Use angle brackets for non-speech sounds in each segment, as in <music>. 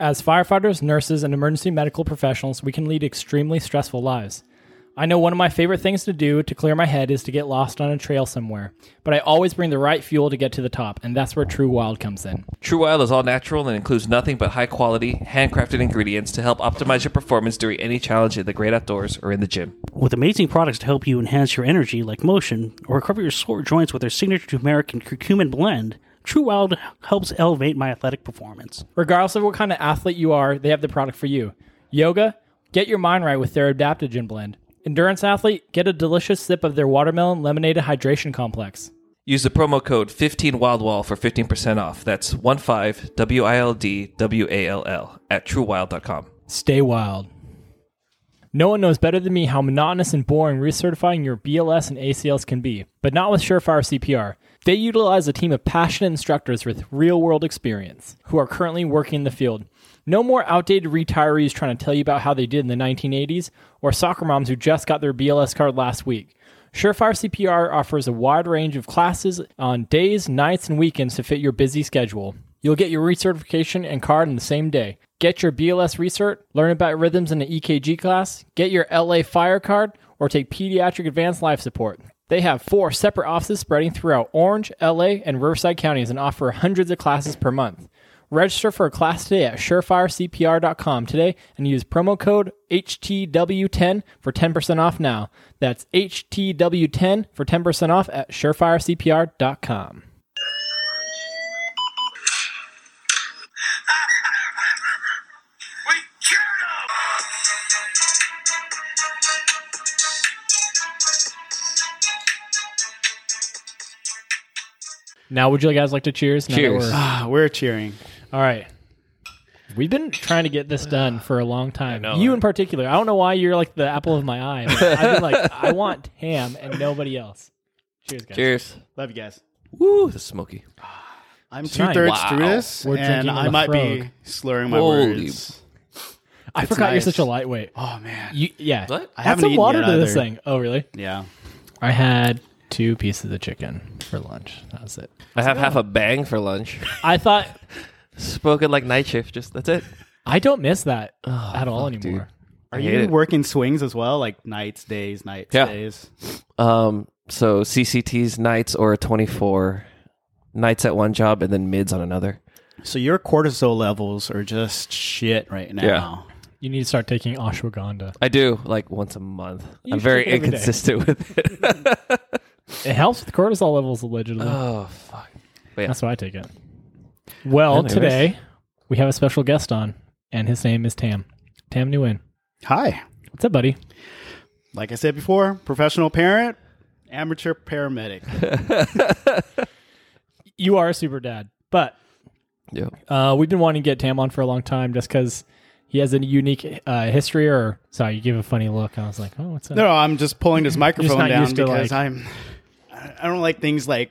As firefighters, nurses, and emergency medical professionals, we can lead extremely stressful lives. I know one of my favorite things to do to clear my head is to get lost on a trail somewhere, but I always bring the right fuel to get to the top, and that's where True Wild comes in. True Wild is all natural and includes nothing but high quality, handcrafted ingredients to help optimize your performance during any challenge in the great outdoors or in the gym. With amazing products to help you enhance your energy, like motion, or recover your sore joints with their signature turmeric and curcumin blend, True Wild helps elevate my athletic performance. Regardless of what kind of athlete you are, they have the product for you. Yoga, get your mind right with their adaptogen blend. Endurance athlete, get a delicious sip of their watermelon lemonade hydration complex. Use the promo code 15WildWall for 15% off. That's 15 W I L D W A L L at truewild.com. Stay wild. No one knows better than me how monotonous and boring recertifying your BLS and ACLS can be, but not with Surefire CPR. They utilize a team of passionate instructors with real world experience who are currently working in the field. No more outdated retirees trying to tell you about how they did in the 1980s or soccer moms who just got their BLS card last week. Surefire CPR offers a wide range of classes on days, nights, and weekends to fit your busy schedule. You'll get your recertification and card in the same day. Get your BLS recert, learn about rhythms in the EKG class, get your LA Fire card, or take pediatric advanced life support. They have four separate offices spreading throughout Orange, LA, and Riverside counties and offer hundreds of classes per month. Register for a class today at surefirecpr.com today and use promo code HTW10 for 10% off now. That's HTW10 for 10% off at surefirecpr.com. Now, would you guys like to cheers? Now that Cheers. we're- Ah, we're cheering. All right. We've been trying to get this done for a long time. know, you right? in particular. I don't know why you're like the apple of my eye. but I've been like, <laughs> I want ham and nobody else. Cheers, guys. Cheers. Love you guys. Woo, this is smoky. <sighs> I'm two nice. thirds Wow. through this, We're and drinking I might Laphroaig. be slurring my Holy- words. I It's forgot you're nice. such a lightweight. Oh man, You, yeah. What? I Add haven't some eaten water yet to this either. thing. Oh, really? yeah. I had two pieces of chicken for lunch. That was it. I have half a bang for lunch. I thought <laughs> Spoken like night shift. Just that's it. I don't miss that Oh, at all fuck, anymore. Are I hate you it. working swings as well, like nights, days, nights, Yeah. days? Um, so CCTs nights or 24 nights at one job and then mids on another. So your cortisol levels are just shit right now. You need to start taking ashwagandha. I do like once a month. You I'm should very take it every day. inconsistent <laughs> with it. <laughs> It helps with cortisol levels allegedly. oh fuck. But yeah. That's why I take it. Well, Anyways. today we have a special guest on, and his name is Tam. Tam Nguyen. Hi. What's up, buddy? Like I said before, professional parent, amateur paramedic. <laughs> <laughs> You are a super dad, but Yeah. uh, we've been wanting to get Tam on for a long time just because he has a unique uh, history. Or sorry, you give a funny look. I was like, oh, what's up? No, I'm just pulling this <laughs> microphone down because like- I'm. I don't like things like,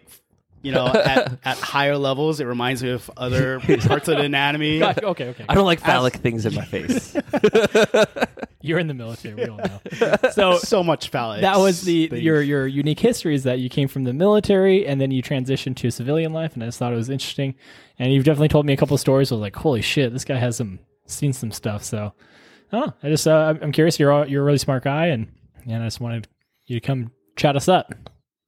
you know, at, <laughs> at higher levels. It reminds me of other parts of the anatomy. <laughs> Gotcha. Okay, okay. I don't like phallic things in my face. <laughs> You're in the military. We all know. So So much phallic. that was the things. your your unique history is that you came from the military and then you transitioned to civilian life, and I just thought it was interesting. And you've definitely told me a couple of stories. I was like, holy shit, this guy has some seen some stuff. So I don't know. I just uh, I'm- I'm curious. You're all, you're a really smart guy, and and I just wanted you to come chat us up.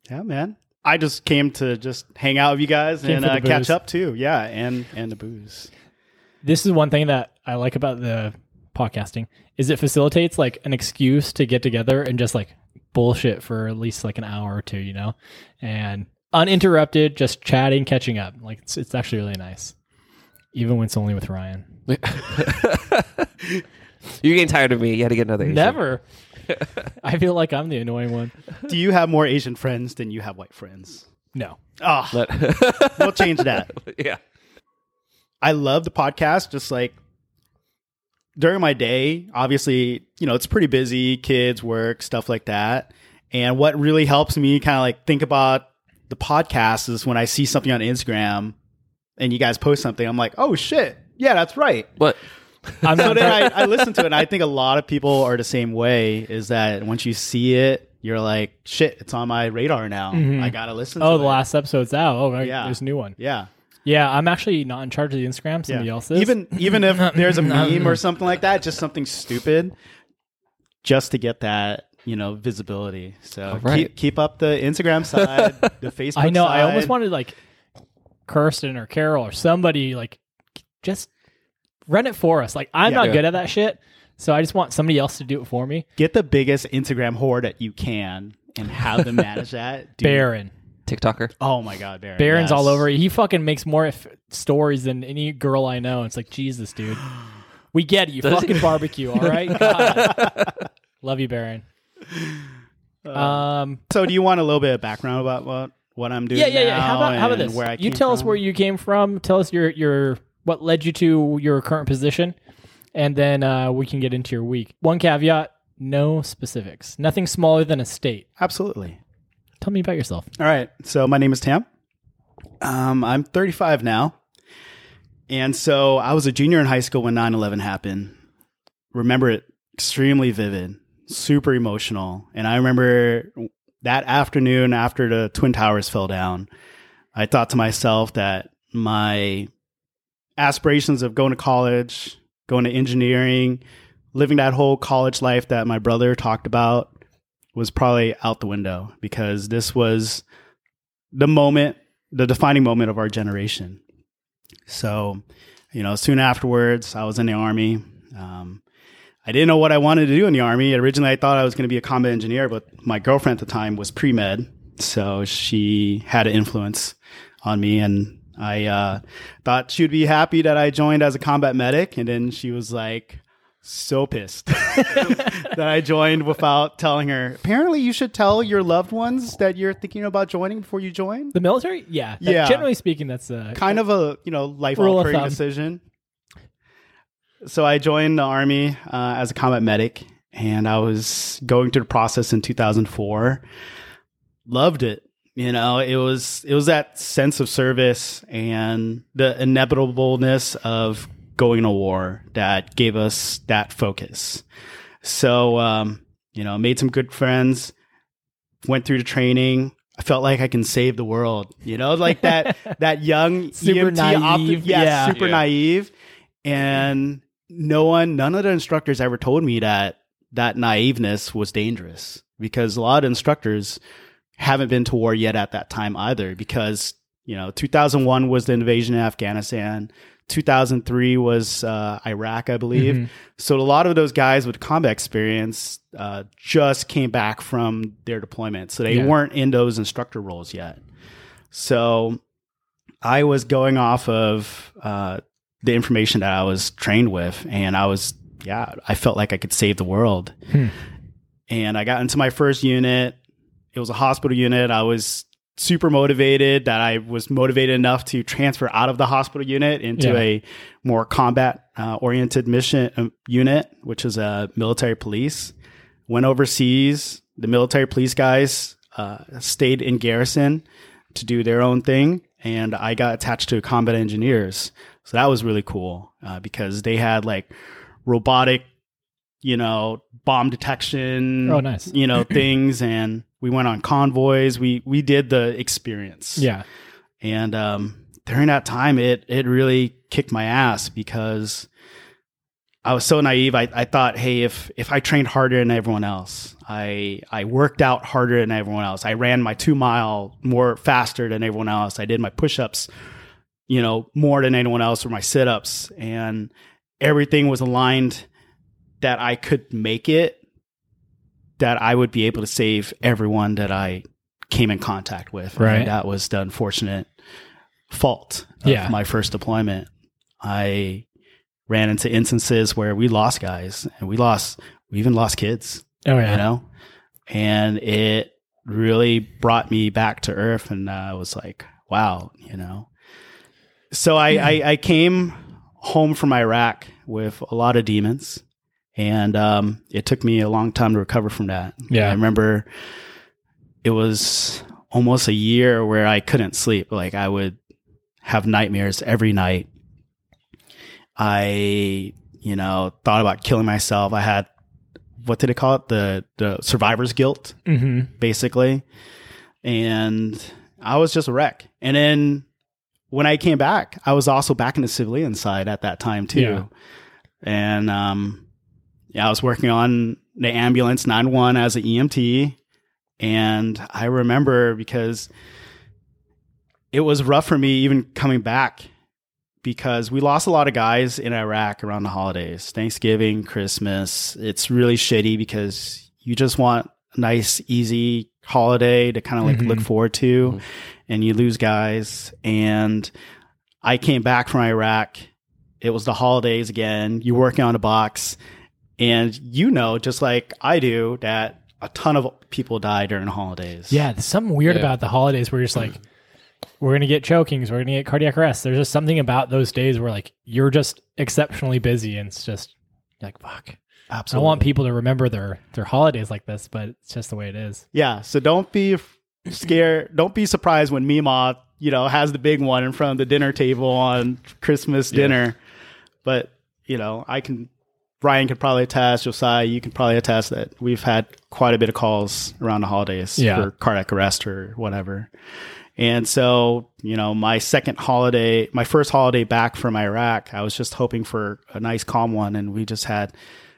Yeah, man. I just came to just hang out with you guys Came and uh, catch up too. Yeah, and and the booze. This is one thing that I like about the podcasting is it facilitates like an excuse to get together and just like bullshit for at least like an hour or two, you know, and uninterrupted, just chatting, catching up. Like it's it's actually really nice, even when it's only with Ryan. <laughs> You're getting tired of me. You had to get another. Asian. Never. I feel like I'm the annoying one. Do you have more Asian friends than you have white friends? No. Oh, Let- <laughs> we'll change that. <laughs> yeah. I love the podcast. Just like during my day, obviously, you know, it's pretty busy, kids, work, stuff like that. And what really helps me kind of like think about the podcast is when I see something on Instagram and you guys post something, I'm like, oh shit, yeah, that's right. What? I'm So not I, I listen to it, and I think a lot of people are the same way. Is that once you see it, you're like, shit, it's on my radar now. Mm-hmm. I gotta listen. Oh, to the it. last episode's out. Oh, right. Yeah. There's a new one. Yeah. Yeah, I'm actually not in charge of the Instagram. Somebody else is. Even even if <laughs> there's a meme or something like that, just something stupid, just to get that you know visibility. So right. keep keep up the Instagram <laughs> side, the Facebook. I know. I side. almost wanted like Kirsten or Carol or somebody like just run it for us. Like I'm Yeah. not Yeah. good at that shit, so I just want somebody else to do it for me. get the biggest Instagram whore that you can and have them manage that. <laughs> Dude. Baron. TikToker. Oh my god, Baron. Baron's yes. all over. it. He fucking makes more f- stories than any girl I know. It's like Jesus, dude. <gasps> We get it. You Does he? fucking barbecue, all right? <laughs> God. Love you, Baron. Uh, Um, So, do you want a little bit of background about what what I'm doing? yeah, yeah, yeah. How now about how about and this? Where I you came tell us from? where you came from. Tell us your your what led you to your current position, and then uh, we can get into your week. One caveat: no specifics. Nothing smaller than a state. Absolutely. Tell me about yourself. All right. So my name is Tam. Um, I'm 35 now. And so I was a junior in high school when 9 11 happened. Remember it extremely vivid, super emotional. And I remember that afternoon after the Twin Towers fell down, I thought to myself that my aspirations of going to college, going to engineering, living that whole college life that my brother talked about was probably out the window because this was the moment, the defining moment of our generation. So, you know, soon afterwards, I was in the army. Um, I didn't know what I wanted to do in the army. Originally, I thought I was going to be a combat engineer, but my girlfriend at the time was pre med, so she had an influence on me, and I uh, thought she would be happy that I joined as a combat medic, and then she was like so pissed <laughs> that I joined without telling her. Apparently, you should tell your loved ones that you're thinking about joining before you join. The military? Yeah. That- Yeah. Generally speaking, that's uh, Kind of a you know life altering decision. So I joined the army uh, as a combat medic, and I was going through the process in 2004. Loved it. You know, it was it was that sense of service and the inevitableness of going to war that gave us that focus. So, um, you know, made some good friends, went through the training. I felt like I can save the world. You know, like that <laughs> that young Super EMT naive, yeah, yeah. super Yeah. naive. And no one, none of the instructors ever told me that that naiveness was dangerous because a lot of instructors haven't been to war yet at that time either because you know 2001 was the invasion in afghanistan 2003 was uh, iraq i believe Mhm. so a lot of those guys with combat experience uh, just came back from their deployment so they Yeah. weren't in those instructor roles yet so i was going off of uh, the information that i was trained with and i was yeah i felt like i could save the world Hmm. and i got into my first unit it was a hospital unit. I was super motivated that I was motivated enough to transfer out of the hospital unit into Yeah. a more combat uh, oriented mission uh, unit, which is a military police. Went overseas. The military police guys uh, stayed in garrison to do their own thing, and I got attached to combat engineers. So that was really cool uh, because they had like robotic, you know, bomb detection. Oh, nice. You know <clears throat> things, and we went on convoys. We we did the experience. Yeah. And um, during that time, it it really kicked my ass because I was so naive. I, I thought, hey, if if I trained harder than everyone else, I I worked out harder than everyone else. I ran my two mile more faster than everyone else. I did my push ups, you know, more than anyone else, or my sit ups, and everything was aligned that I could make it. That I would be able to save everyone that I came in contact with. Right. And that was the unfortunate fault of Yeah. my first deployment. I ran into instances where we lost guys and we lost, we even lost kids, Oh yeah. you know? And it really brought me back to earth. And I was like, wow, you know? So I, I, I came home from Iraq with a lot of demons. And um, it took me a long time to recover from that. Yeah. I remember it was almost a year where I couldn't sleep. Like I would have nightmares every night. I, you know, thought about killing myself. I had what did it call it? The the survivor's guilt, Mm-hmm. basically. And I was just a wreck. And then when I came back, I was also back in the civilian side at that time too. Yeah. And um, yeah, I was working on the ambulance 911 as an EMT. And I remember because it was rough for me even coming back because we lost a lot of guys in Iraq around the holidays, Thanksgiving, Christmas. It's really shitty because you just want a nice, easy holiday to kind of like Mhm. look forward to, and you lose guys. And I came back from Iraq. It was the holidays again. You're working on a box, and you know, just like I do, that a ton of people die during holidays. Yeah, there's something weird Yeah. about the holidays where you're just like, we're gonna get chokings, we're gonna get cardiac arrest. There's just something about those days where like you're just exceptionally busy, and it's just like fuck. Absolutely. I want people to remember their their holidays like this, but it's just the way it is. Yeah, so don't be scared. Don't be surprised when Mima, you know, has the big one in front of the dinner table on Christmas dinner. But you know, I can. Ryan could probably attest. Josiah, you can probably attest that we've had quite a bit of calls around the holidays Yeah. for cardiac arrest or whatever. And so, you know, my second holiday, my first holiday back from Iraq, I was just hoping for a nice calm one, and we just had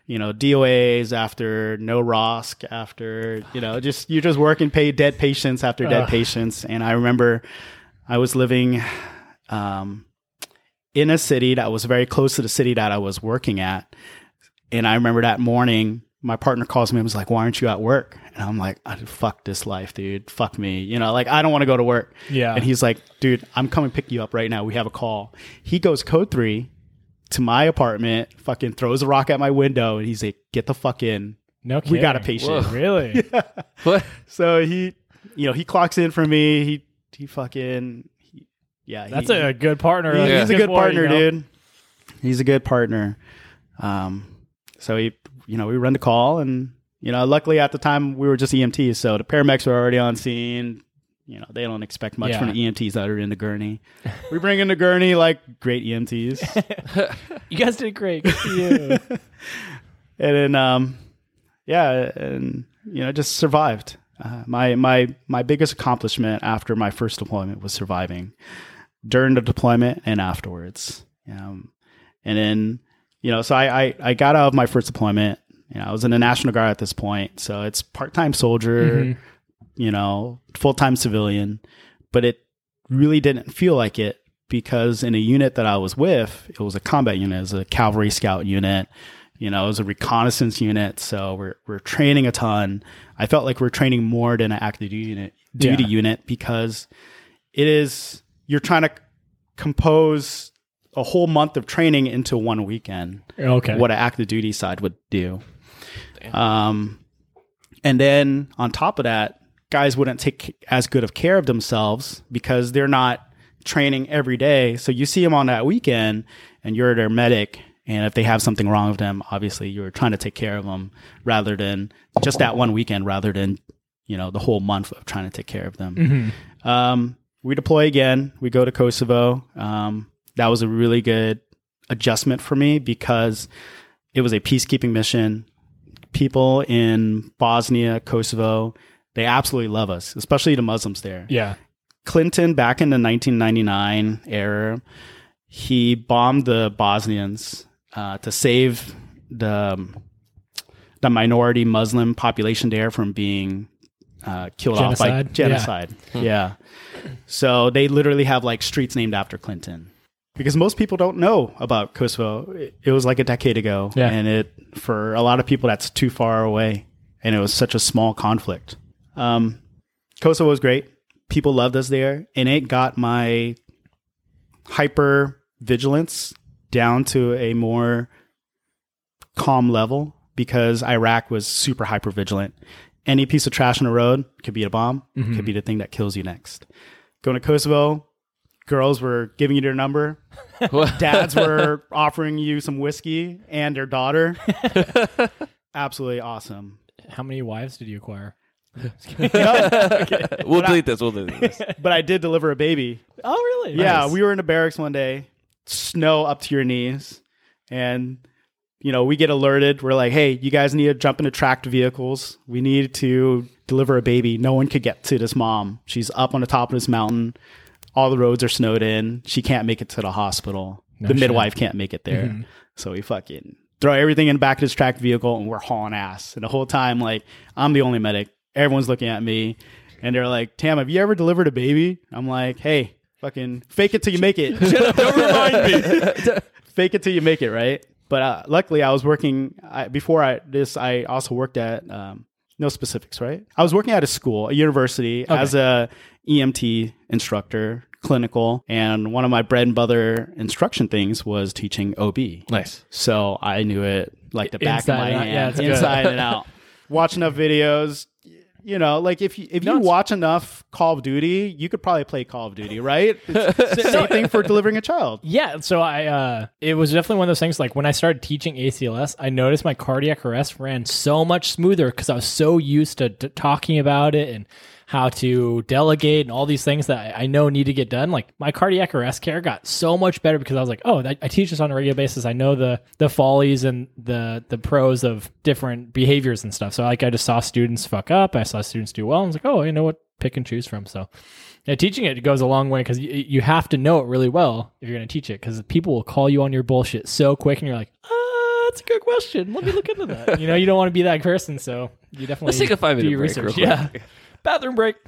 you know, DOAs after no ROSC after, you know, just you're just working pay dead patients after dead Ugh. patients. And I remember I was living um, in a city that was very close to the city that I was working at. And I remember that morning, my partner calls me and was like, Why aren't you at work? And I'm like, "Ah, Fuck this life, dude. Fuck me. You know, like, I don't want to go to work. Yeah. And he's like, Dude, I'm coming pick you up right now. We have a call. He goes code three to my apartment, fucking throws a rock at my window, and he's like, "Get the fuck in. No, We got a patient." Whoa. Really? <laughs> What? So he, you know, he clocks in for me. He he fucking he, yeah. That's he, a good partner. he- Like, he's a good boy, partner, you know? dude. He's a good partner. Um, so he, you know, we run the call, and you know, luckily at the time we were just EMTs, so the paramedics were already on scene. You know, they don't expect much from the EMTs that are in the gurney. <laughs> we bring in the gurney like great EMTs. <laughs> You guys did great. Good for you. <laughs> and then um yeah and you know just survived uh, my my my biggest accomplishment after my first deployment was surviving during the deployment and afterwards um and then you know so I, I i got out of my first deployment you know i was in the national guard at this point so it's part-time soldier Mhm. you know full-time civilian but it really didn't feel like it because in a unit that i was with it was a combat unit it was a cavalry scout unit you know, it was a reconnaissance unit, so we're we're training a ton. I felt like we're training more than an active duty unit, duty Yeah. unit because it is you're trying to compose a whole month of training into one weekend. Okay. What an active duty side would do. Um, and then on top of that, guys wouldn't take as good of care of themselves because they're not training every day. So you see them on that weekend, and you're their medic. And if they have something wrong with them, obviously you're trying to take care of them rather than just that one weekend, rather than you know the whole month of trying to take care of them. Mhm. Um, we deploy again. We go to Kosovo. Um, that was a really good adjustment for me because it was a peacekeeping mission. People in Bosnia, Kosovo, they absolutely love us, especially the Muslims there. Yeah. Clinton, back in the 1999 era, he bombed the Bosnians uh, to save the the minority Muslim population there from being uh, killed off by Genocide? genocide. Yeah. So they literally have like streets named after Clinton because most people don't know about Kosovo. It, it was like a decade ago, Yeah. and it for a lot of people that's too far away, and it was such a small conflict. Um, Kosovo was great. People loved us there, and it got my hyper vigilance down to a more calm level because Iraq was super hyper vigilant. Any piece of trash on the road could be a bomb, could be the thing that kills you next. Going to Kosovo, girls were giving you their number, <laughs> dads were <laughs> offering you some whiskey and their daughter. <laughs> Absolutely awesome. How many wives did you acquire? We'll delete this. We'll delete this. But I did deliver a baby. Oh, really? Yeah, we were in the barracks one day, snow up to your knees, and you know we get alerted. We're like, "Hey, you guys need to jump into tracked vehicles. We need to deliver a baby. No one could get to this mom. She's up on the top of this mountain, all the roads are snowed in. She can't make it to the hospital. the shit. midwife can't make it there. So we fucking throw everything in the back of this tracked vehicle and we're hauling ass. And the whole time, like, I'm the only medic. Everyone's looking at me and they're like, Tam, have you ever delivered a baby? I'm like, hey, fucking fake it till you make it. <laughs> Don't remind me. <laughs> fake it till you make it, right? But uh, luckily, I was working I, before I this. I also worked at um, no specifics, right? I was working at a school, a university, as a EMT instructor, clinical, and one of my bread and butter instruction things was teaching OB. Nice. So I knew it like the back Inside of my and hand, Yeah, inside and out. <laughs> Watch enough videos, you know, like if you if you it's- watch enough Call of Duty, you could probably play Call of Duty, right? <laughs> Same thing for delivering a child. Yeah, so I uh it was definitely one of those things like when I started teaching ACLS, I noticed my cardiac arrest ran so much smoother cuz I was so used to t- talking about it and how to delegate and all these things that I know need to get done. Like my cardiac arrest care got so much better because I was like, "Oh, I I teach this on a regular basis. I know the the follies and the the pros of different behaviors and stuff." So like I just saw students fuck up, I saw students do well. I was like, "Oh, you know what? Pick and choose from." So yeah, teaching it goes a long way because you, you have to know it really well if you're going to teach it because people will call you on your bullshit so quick and you're like, ah, that's a good question. Let me look into that. you know, you don't want to be that person, so you <laughs> definitely Let's take a five minute break. research. Yeah. <laughs> bathroom break. <laughs>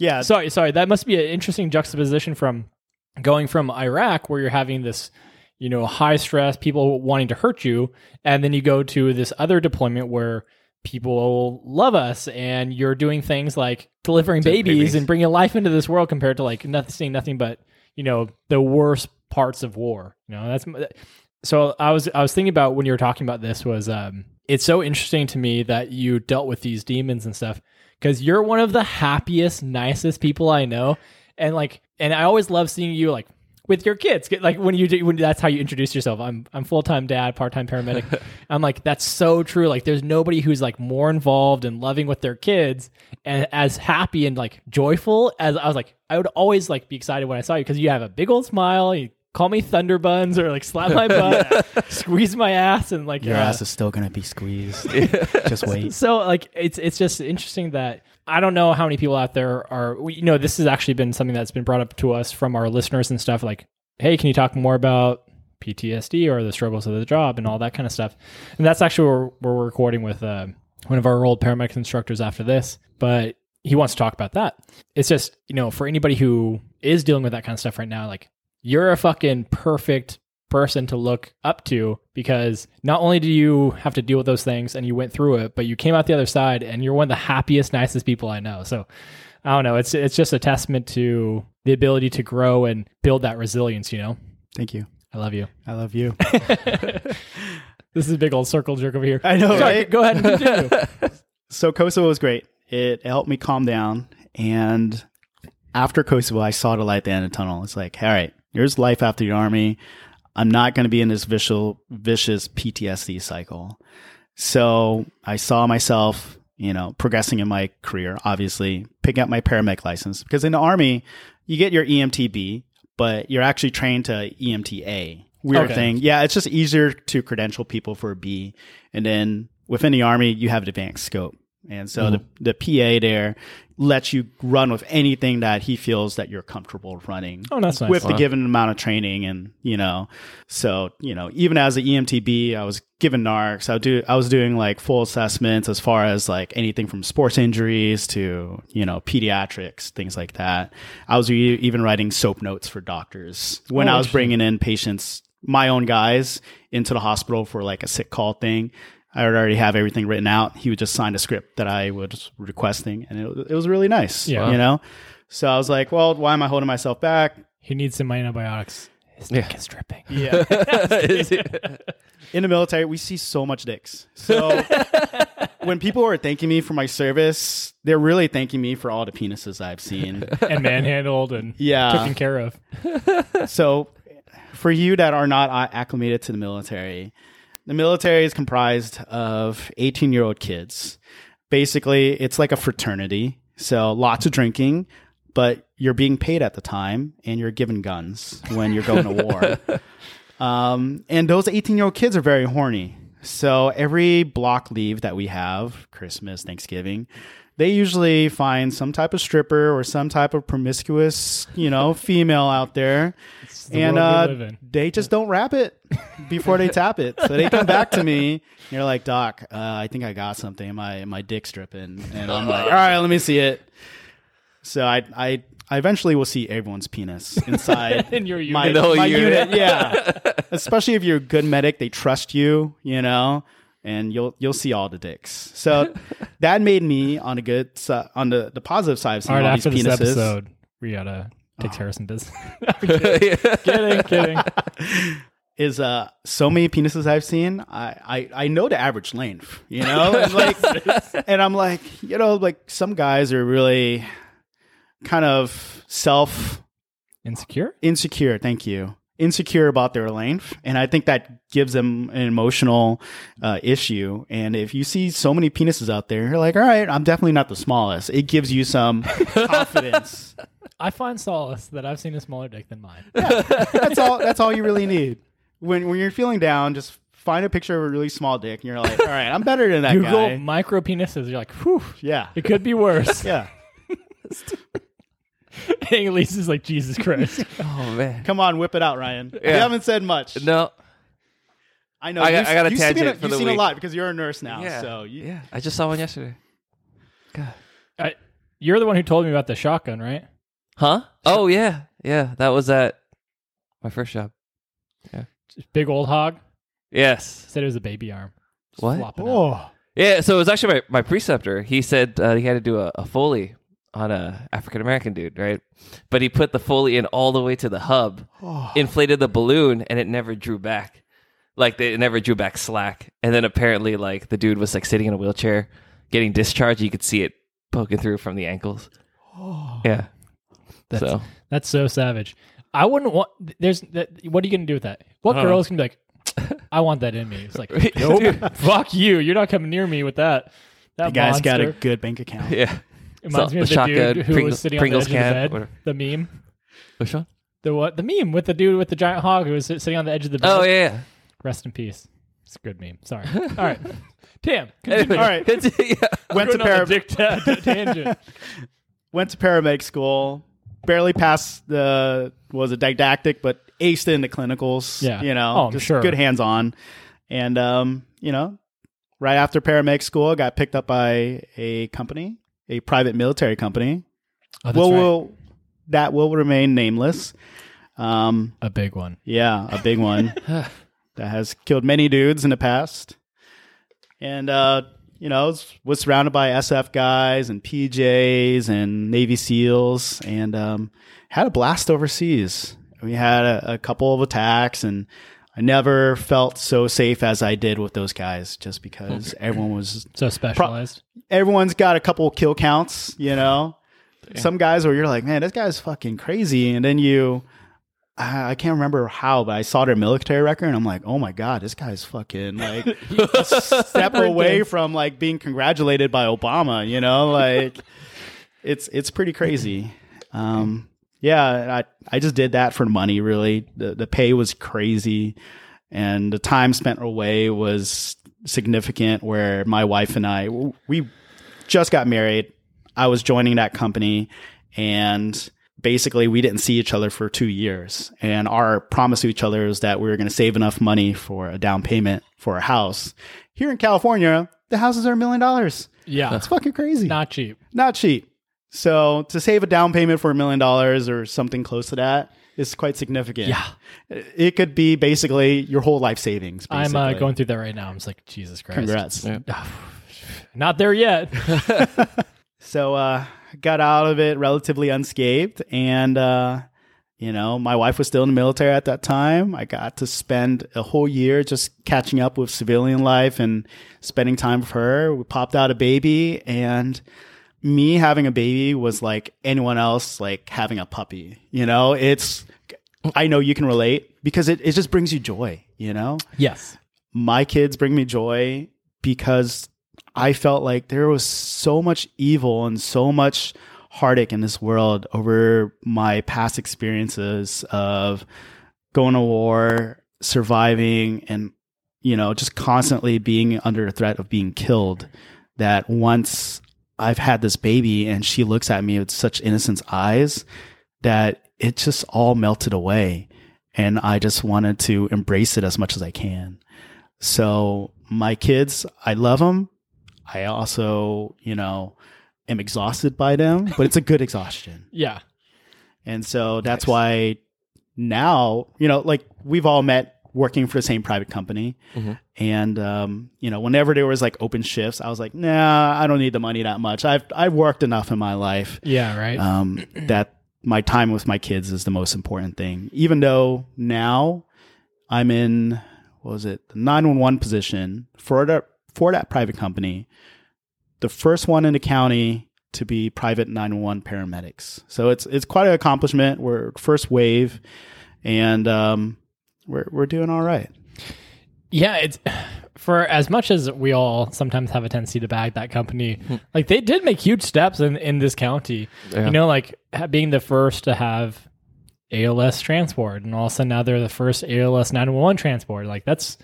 Yeah, Sorry, sorry. That must be an interesting juxtaposition from going from Iraq, where you're having this, you know, high stress, people wanting to hurt you, and then you go to this other deployment where people love us, and you're doing things like delivering babies, babies. and bringing life into this world, compared to like nothing, seeing nothing but you know the worst parts of war. You know, that's so I was I was thinking about when you were talking about this was um it's so interesting to me that you dealt with these demons and stuff because you're one of the happiest nicest people I know. And like and I always love seeing you like with your kids. Like when you do when that's how you introduce yourself. I'm I'm full-time dad part-time paramedic. <laughs> I'm like that's so true. Like there's nobody who's like more involved and loving with their kids and as happy and like joyful as I was like I would always like be excited when I saw you because you have a big old smile. You call me thunder buns or like slap my <laughs> butt squeeze my ass and like your uh, ass is still gonna be squeezed. <laughs> Just wait. so like it's it's just interesting that I don't know how many people out there are we- you know this has actually been something that's been brought up to us from our listeners and stuff like hey can you talk more about PTSD or the struggles of the job and all that kind of stuff? And that's actually where we're recording with uh, one of our old paramedic instructors after this but he wants to talk about that. It's just you know for anybody who is dealing with that kind of stuff right now like you're a fucking perfect person to look up to because not only do you have to deal with those things and you went through it, but you came out the other side and you're one of the happiest, nicest people I know. So I don't know. It's it's just a testament to the ability to grow and build that resilience. You know, Thank you. I love you. I love you. <laughs> <laughs> This is a big old circle jerk over here. I know, Sorry, right? Go ahead and continue. <laughs> so Kosovo was great. It helped me calm down. And after Kosovo, I saw the light at the end of the tunnel. It's like, all right, here's life after the army. I'm not going to be in this vicious, vicious PTSD cycle. So I saw myself, you know, progressing in my career, obviously picking up my paramedic license because in the army, you get your EMTB, but you're actually trained to EMTA. Weird Okay. thing. Yeah, it's just easier to credential people for a B. And then within the army, you have an advanced scope. And so the, mm-hmm. the PA there lets you run with anything that he feels that you're comfortable running Oh, that's nice. with the given amount of training and you know so you know even as an emtb i was given narcs. I do i was doing like full assessments as far as like anything from sports injuries to you know pediatrics things like that. I was e- even writing soap notes for doctors. When Oh, i was bringing in patients my own guys into the hospital for like a sick call thing I would already have everything written out. He would just sign a script that I was requesting, and it, it was really nice. Yeah. you know. So I was like, "Well, why am I holding myself back? he needs some antibiotics. His Yeah. dick is dripping. Yeah. <laughs> In the military, we see so much dicks. So <laughs> when people are thanking me for my service, they're really thanking me for all the penises I've seen. and manhandled and Yeah. taken care of. so for you that are not uh, acclimated to the military, the military is comprised of 18 year old kids. Basically, it's like a fraternity. So lots of drinking, but you're being paid at the time and you're given guns when you're going to war. <laughs> Um, and those 18 year old kids are very horny. So every block leave that we have, Christmas, Thanksgiving, they usually find some type of stripper or some type of promiscuous, you know, <laughs> female out there, the and uh, they just don't wrap it before they tap it. So they come back to me. And you're like, Doc, uh, I think I got something. My my dick stripping, and I'm like, all right, let me see it. So I I I eventually will see everyone's penis inside <laughs> In your my, unit. The whole my unit. unit. Yeah, <laughs> especially if you're a good medic, they trust you. You know. And you'll you'll see all the dicks. So <laughs> that made me on a good si- on the, the positive side of All seeing right, all after these this episode, we gotta take care of some business. Yeah. kidding, kidding. is uh so many penises I've seen. I I, I know the average length, you know, <laughs> and like, and I'm like, you know, like some guys are really kind of self Insecure? insecure. Thank you. Insecure about their length, and I think that gives them an emotional uh, issue. And if you see so many penises out there, you're like, all right, I'm definitely not the smallest. It gives you some <laughs> confidence. I find solace that I've seen a smaller dick than mine. that's all. That's all you really need. When when you're feeling down, just find a picture of a really small dick, and you're like, all right, I'm better than that Google guy. micro penises. You're like, whew, Yeah, it could be worse. yeah. <laughs> <laughs> <laughs> Elise is like, Jesus Christ. <laughs> Oh man. Come on, whip it out, Ryan. You haven't said much. No. I know. I got- you've- I got a you've seen tangent for You've the seen a week. lot because you're a nurse now. Yeah. So you, yeah. I just saw one yesterday. I, you're the one who told me about the shotgun, right? Huh? Oh yeah. Yeah. That was at my first job. Yeah. Big old hog. Yes. Said it was a baby arm. Just What? flopping out. Oh, Yeah, so it was actually my, my preceptor. He said uh, he had to do a, a Foley on a African American dude, right? But he put the Foley in all the way to the hub, <sighs> inflated the balloon, and it never drew back. Like they- it never drew back slack. And then apparently, like the dude was like sitting in a wheelchair, getting discharged. You could see it poking through from the ankles. <sighs> Yeah. That's, so that's so savage. I wouldn't want. There's. That, what are you gonna do with that? What I don't girl is gonna be like? I want that in me. It's like, <laughs> nope. fuck you. You're not coming near me with that. That you guys got a good bank account. <laughs> yeah. It reminds So, me of the the dude who Pringles- was sitting Pringles on the edge can, of the bed. whatever. The meme. Which one? The what? The meme with the dude with the giant hog who was sitting on the edge of the bed. Oh yeah. yeah. Rest in peace. It's a good meme. Sorry. All right. <laughs> Tam. Anyway, All right. it's- yeah. <laughs> Went to Going on a param- dick ta- ta- <laughs> tangent. went to paramedic school. Barely passed the was a didactic, but aced it in the clinicals. Yeah. you know, Oh, just sure. good hands on. And um, you know, right after paramedic school, got picked up by a company, a private military company. Oh, well, right. will that will remain nameless. Um, a big one. yeah, a big one <laughs> that has killed many dudes in the past. And uh, you know, was surrounded by SF guys and PJs and Navy SEALs, and um, had a blast overseas. We had a, a couple of attacks, and I never felt so safe as I did with those guys, just because everyone was So specialized. everyone's got a couple kill counts, you know. Some guys where you're like, man, this guy's fucking crazy, and then you, I, I can't remember how, but I saw their military record, and I'm like, oh my god, this guy's fucking like a <laughs> step away from like being congratulated by Obama, you know, like it's it's pretty crazy. Um, yeah, I I just did that for money. Really, the the pay was crazy, and the time spent away was significant. Where my wife and I we just got married. I was joining that company, and basically we didn't see each other for two years. And our promise to each other is that we were going to save enough money for a down payment for a house. Here in California, the houses are a million dollars. yeah. That's fucking crazy not cheap. not cheap. So to save a down payment for a million dollars or something close to that is quite significant. Yeah. it could be basically your whole life savings. I'm uh, going through that right now. I'm just like, Jesus Christ. Congrats. Yeah. <sighs> Not there yet. <laughs> <laughs> So uh, got out of it relatively unscathed, and uh, you know my wife was still in the military at that time. I got to spend a whole year just catching up with civilian life and spending time with her. We popped out a baby, and me having a baby was like anyone else like having a puppy. You know, it's I know you can relate because it, it just brings you joy, you know? yes. my kids bring me joy because I felt like there was so much evil and so much heartache in this world over my past experiences of going to war, surviving, and, you know, just constantly being under threat of being killed. That once I've had this baby and she looks at me with such innocent eyes that it just all melted away. And I just wanted to embrace it as much as I can. So my kids, I love them. I also, you know, am exhausted by them, but it's a good exhaustion. <laughs> Yeah. And so that's why now, you know, like we've all met working for the same private company. And, um, you know, whenever there was like open shifts, I was like, nah, I don't need the money that much. I've, I've worked enough in my life Yeah. Right. um, <clears throat> that my time with my kids is the most important thing. Even though now I'm in, what was it, the 911 position for that, for that private company, the first one in the county to be private 911 paramedics. So it's, it's quite an accomplishment. We're first wave and, um, we're, we're doing all right. Yeah, it's for as much as we all sometimes have a tendency to bag that company, like they did make huge steps in in this county. Yeah. You know, like being the first to have ALS transport, and all of a sudden now they're the first ALS nine one one transport. Like that's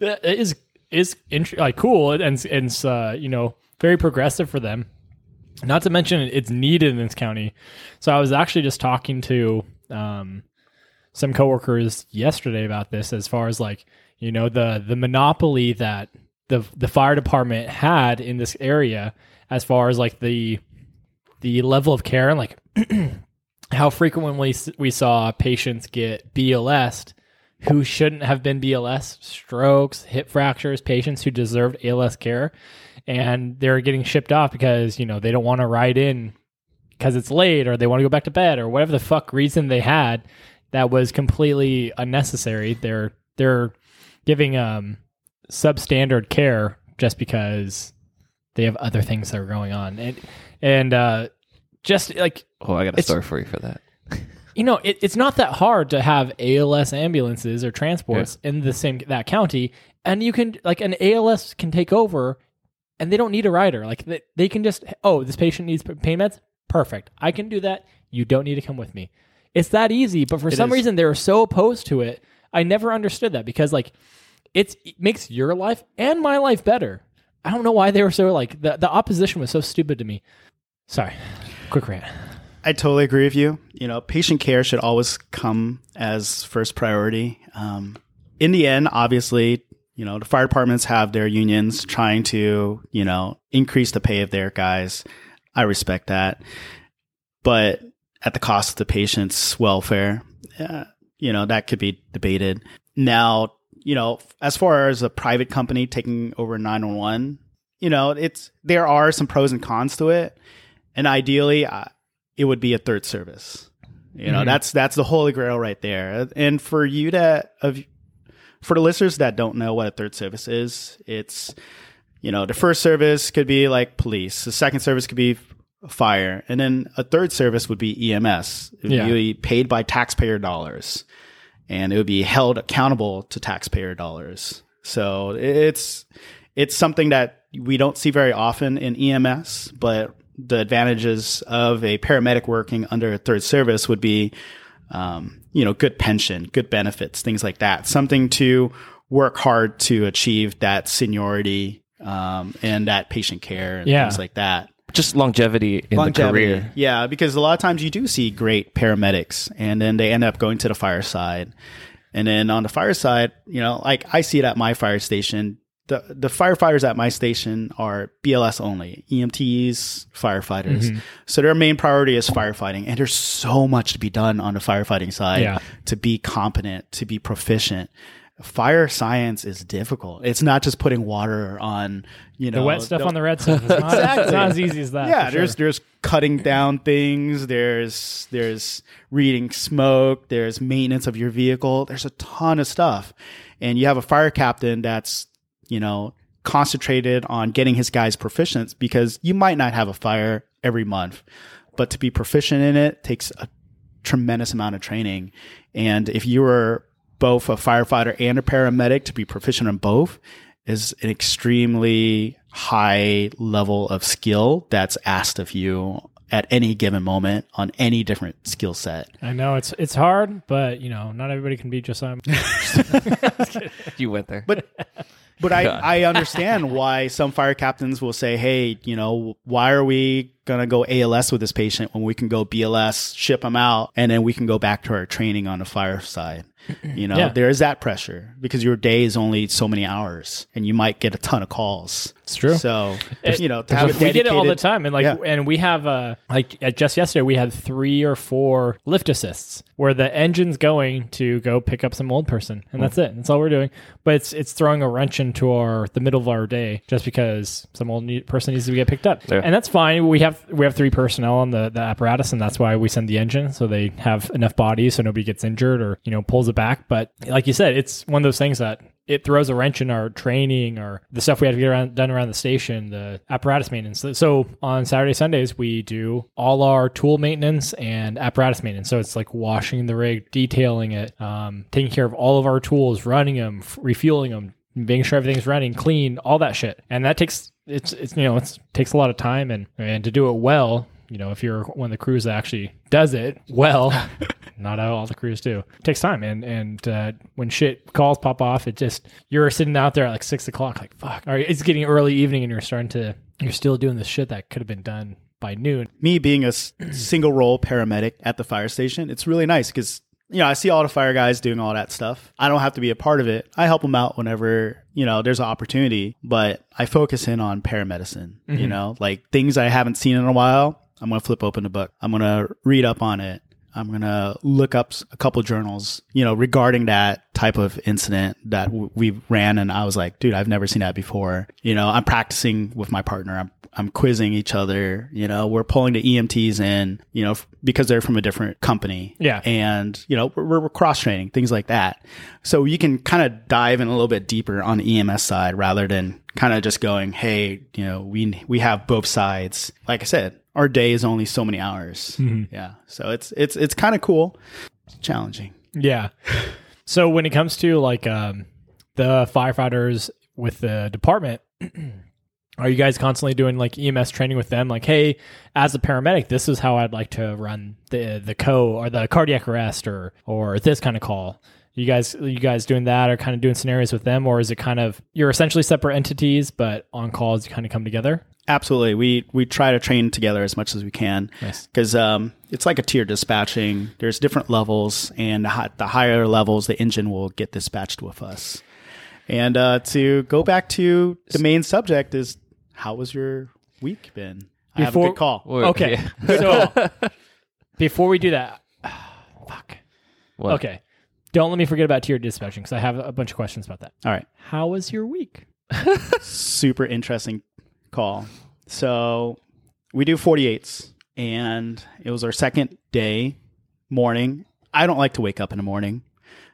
that is is int- like cool and and it's uh, you know very progressive for them. Not to mention it's needed in this county. So I was actually just talking to um, some coworkers yesterday about this as far as like you know the the monopoly that the the fire department had in this area as far as like the the level of care and like <clears throat> how frequently we saw patients get BLS who shouldn't have been BLS strokes hip fractures patients who deserved ALS care. And they're getting shipped off because you know they don't want to ride in because it's late or they want to go back to bed or whatever the fuck reason they had that was completely unnecessary. They're they're giving um substandard care just because they have other things that are going on. And and uh just like Oh, I got a story for you for that. <laughs> you know, it, it's not that hard to have ALS ambulances or transports in the same that county, and you can like an ALS can take over, and they don't need a rider. Like they, they can just oh, this patient needs pain meds. Perfect, I can do that. You don't need to come with me. It's that easy. But for some is. reason, they were so opposed to it. I never understood that because like it's it makes your life and my life better. I don't know why they were so like the the opposition was so stupid to me. Sorry, quick rant. I totally agree with you. You know, patient care should always come as first priority. Um, in the end, obviously, you know, the fire departments have their unions trying to, you know, increase the pay of their guys. I respect that. But at the cost of the patient's welfare, uh, you know, that could be debated. Now, you know, as far as a private company taking over 911, you know, it's, there are some pros and cons to it. And ideally, I, it would be a third service. You know, Mhm. that's that's the holy grail right there. And for you to of for the listeners that don't know what a third service is, it's you know, the first service could be like police, the second service could be fire, and then a third service would be EMS. It would Yeah. be paid by taxpayer dollars. And it would be held accountable to taxpayer dollars. So it's it's something that we don't see very often in EMS, but the advantages of a paramedic working under a third service would be, um, you know, good pension, good benefits, things like that. Something to work hard to achieve that seniority um, and that patient care and Yeah. things like that. Just longevity in the career. Yeah, because a lot of times you do see great paramedics and then they end up going to the fireside. And then on the fireside, you know, like I see it at my fire station. The the firefighters at my station are BLS only, EMTs, firefighters. Mm-hmm. So their main priority is firefighting. And there's so much to be done on the firefighting side Yeah. to be competent, to be proficient. Fire science is difficult. It's not just putting water on, you know, The wet stuff on the red stuff. It's not, it's not <laughs> as easy as that. yeah, for sure. there's there's cutting down things. There's there's reading smoke. There's maintenance of your vehicle. There's a ton of stuff, and you have a fire captain that's you know concentrated on getting his guys proficient because you might not have a fire every month, but to be proficient in it takes a tremendous amount of training. And if you were both a firefighter and a paramedic, to be proficient in both is an extremely high level of skill that's asked of you at any given moment on any different skill set. I know it's it's hard, but you know, not everybody can be Josiah. <laughs> You went there. But But I, I understand why some fire captains will say, hey, you know, why are we going to go ALS with this patient when we can go BLS, ship them out, and then we can go back to our training on the fire side? You know, Yeah. there is that pressure because your day is only so many hours and you might get a ton of calls. It's true. So, It- you know, to have a we get it all the time, and like, Yeah. and we have uh, like uh, just yesterday we had three or four lift assists where the engine's going to go pick up some old person, and that's it. That's all we're doing. But it's it's throwing a wrench into our the middle of our day just because some old need, person needs to get picked up, Yeah. and that's fine. We have we have three personnel on the the apparatus, and that's why we send the engine so they have enough bodies so nobody gets injured or you know pulls it back. But like you said, it's one of those things that it throws a wrench in our training or the stuff we have to get around, done around the station, the apparatus maintenance. So, so on Saturday, Sundays, we do all our tool maintenance and apparatus maintenance. So it's like washing the rig, detailing it, um, taking care of all of our tools, running them, refueling them, making sure everything's running clean, all that shit. And that takes, it's, it's, you know, it takes a lot of time and, and to do it well, you know, if you're one of the crews that actually does it well, <laughs> not all the crews do. It takes time, and and uh, when shit calls pop off, it just you're sitting out there at like six o'clock, like fuck. All right, it's getting early evening, and you're starting to you're still doing this shit that could have been done by noon. me being a single role paramedic at the fire station, it's really nice because you know I see all the fire guys doing all that stuff. I don't have to be a part of it. I help them out whenever you know there's an opportunity, but I focus in on paramedicine. You know, like things I haven't seen in a while. I'm gonna flip open the book. I'm gonna read up on it. I'm gonna look up a couple journals, you know, regarding that type of incident that w- we ran, and I was like, dude, I've never seen that before. You know, I'm practicing with my partner. I'm I'm quizzing each other. You know, we're pulling the EMTs in, you know, f- because they're from a different company. Yeah. and you know, we're, we're cross training things like that. So you can kind of dive in a little bit deeper on the EMS side rather than kind of just going, hey, you know, we we have both sides. Like I said, our day is only so many hours. Yeah, so it's it's it's kind of cool. It's challenging. Yeah. So when it comes to like um, the firefighters with the department, <clears throat> are you guys constantly doing like EMS training with them? Like, hey, as a paramedic, this is how I'd like to run the the co or the cardiac arrest or or this kind of call. You guys, you guys doing that or kind of doing scenarios with them, or is it kind of you're essentially separate entities, but on calls you kind of come together? Absolutely, we we try to train together as much as we can Nice. because um, it's like a tier dispatching. There's different levels, and the, hi- the higher levels, the engine will get dispatched with us. And uh, to go back to the main subject is how was your week been? I have a Before- good call. Or- Okay. yeah. <laughs> So <laughs> before we do that, <sighs> fuck. What? Okay. Don't let me forget about tier dispatching because I have a bunch of questions about that. All right. How was your week? <laughs> super interesting call. So we do 48s, and it was our second day morning. I don't like to wake up in the morning,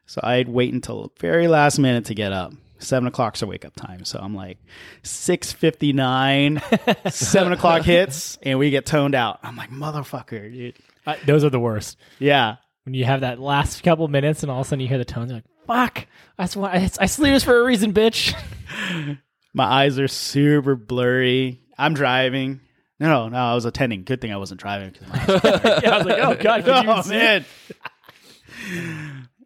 so I'd wait until the very last minute to get up. Seven o'clock's our wake up time, so I'm like six fifty nine. <laughs> seven o'clock hits, and we get toned out. I'm like motherfucker, dude. Uh, those are the worst. Yeah, When you have that last couple minutes and all of a sudden you hear the tones, you're like, fuck, that's why I, I sleep this for a reason, bitch. <laughs> my eyes are super blurry. I'm driving. No, no, I was attending. Good thing I wasn't driving. 'cause my eyes <laughs> were yeah, I was like, oh, God, can <laughs> oh, you oh see? man.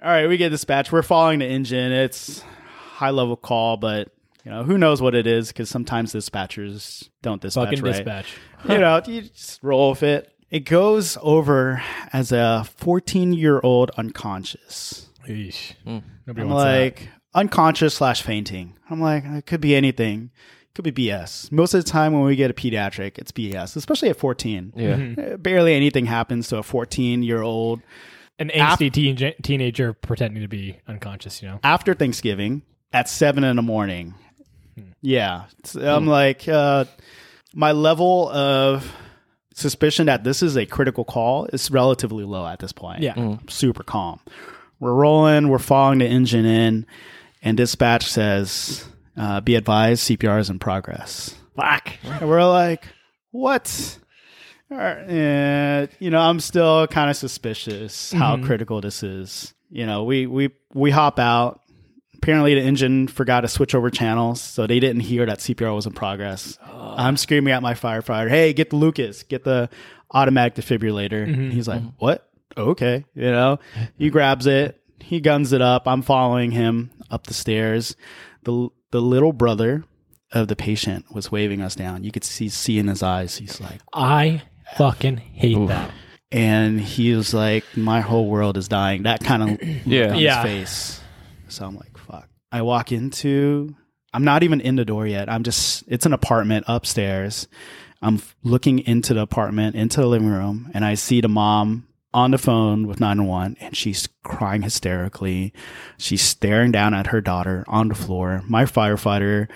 All right, we get dispatched. We're following the engine. It's high level call, but you know who knows what it is because sometimes dispatchers don't dispatch Fucking right. dispatch. <laughs> You know, you just roll with it. It goes over as a 14 year old unconscious. Eesh. Hmm. Nobody I'm wants like unconscious slash fainting. I'm like, it could be anything. It could be BS. Most of the time when we get a pediatric, it's BS, especially at 14. Yeah. Uh, Barely anything happens to a 14 year old. An angsty teen, teenager pretending to be unconscious, you know? after Thanksgiving at seven in the morning. Yeah. It's- I'm like, uh, my level of suspicion that this is a critical call is relatively low at this point. Yeah. I'm super calm. We're rolling, we're following the engine in, and dispatch says, uh, be advised, CPR is in progress. Fuck. And we're like, what? All right, eh, you know, I'm still kind of suspicious how critical this is. You know, we we we hop out. Apparently, the engine forgot to switch over channels, so they didn't hear that CPR was in progress. I'm screaming at my firefighter, "Hey, get the Lucas, get the automatic defibrillator." He's like, "What? Okay." You know, he grabs it, he guns it up. I'm following him up the stairs. the The the little brother of the patient was waving us down. You could see see in his eyes. He's like, I fucking hate that. and he was like, "My whole world is dying." That kind of <clears throat> Yeah. on Yeah. his face. So I'm like, "Fuck." I walk into. I'm not even in the door yet. I'm just. It's an apartment upstairs. I'm looking into the apartment, into the living room, and I see the mom on the phone with 911, and she's crying hysterically. She's staring down at her daughter on the floor. My firefighter,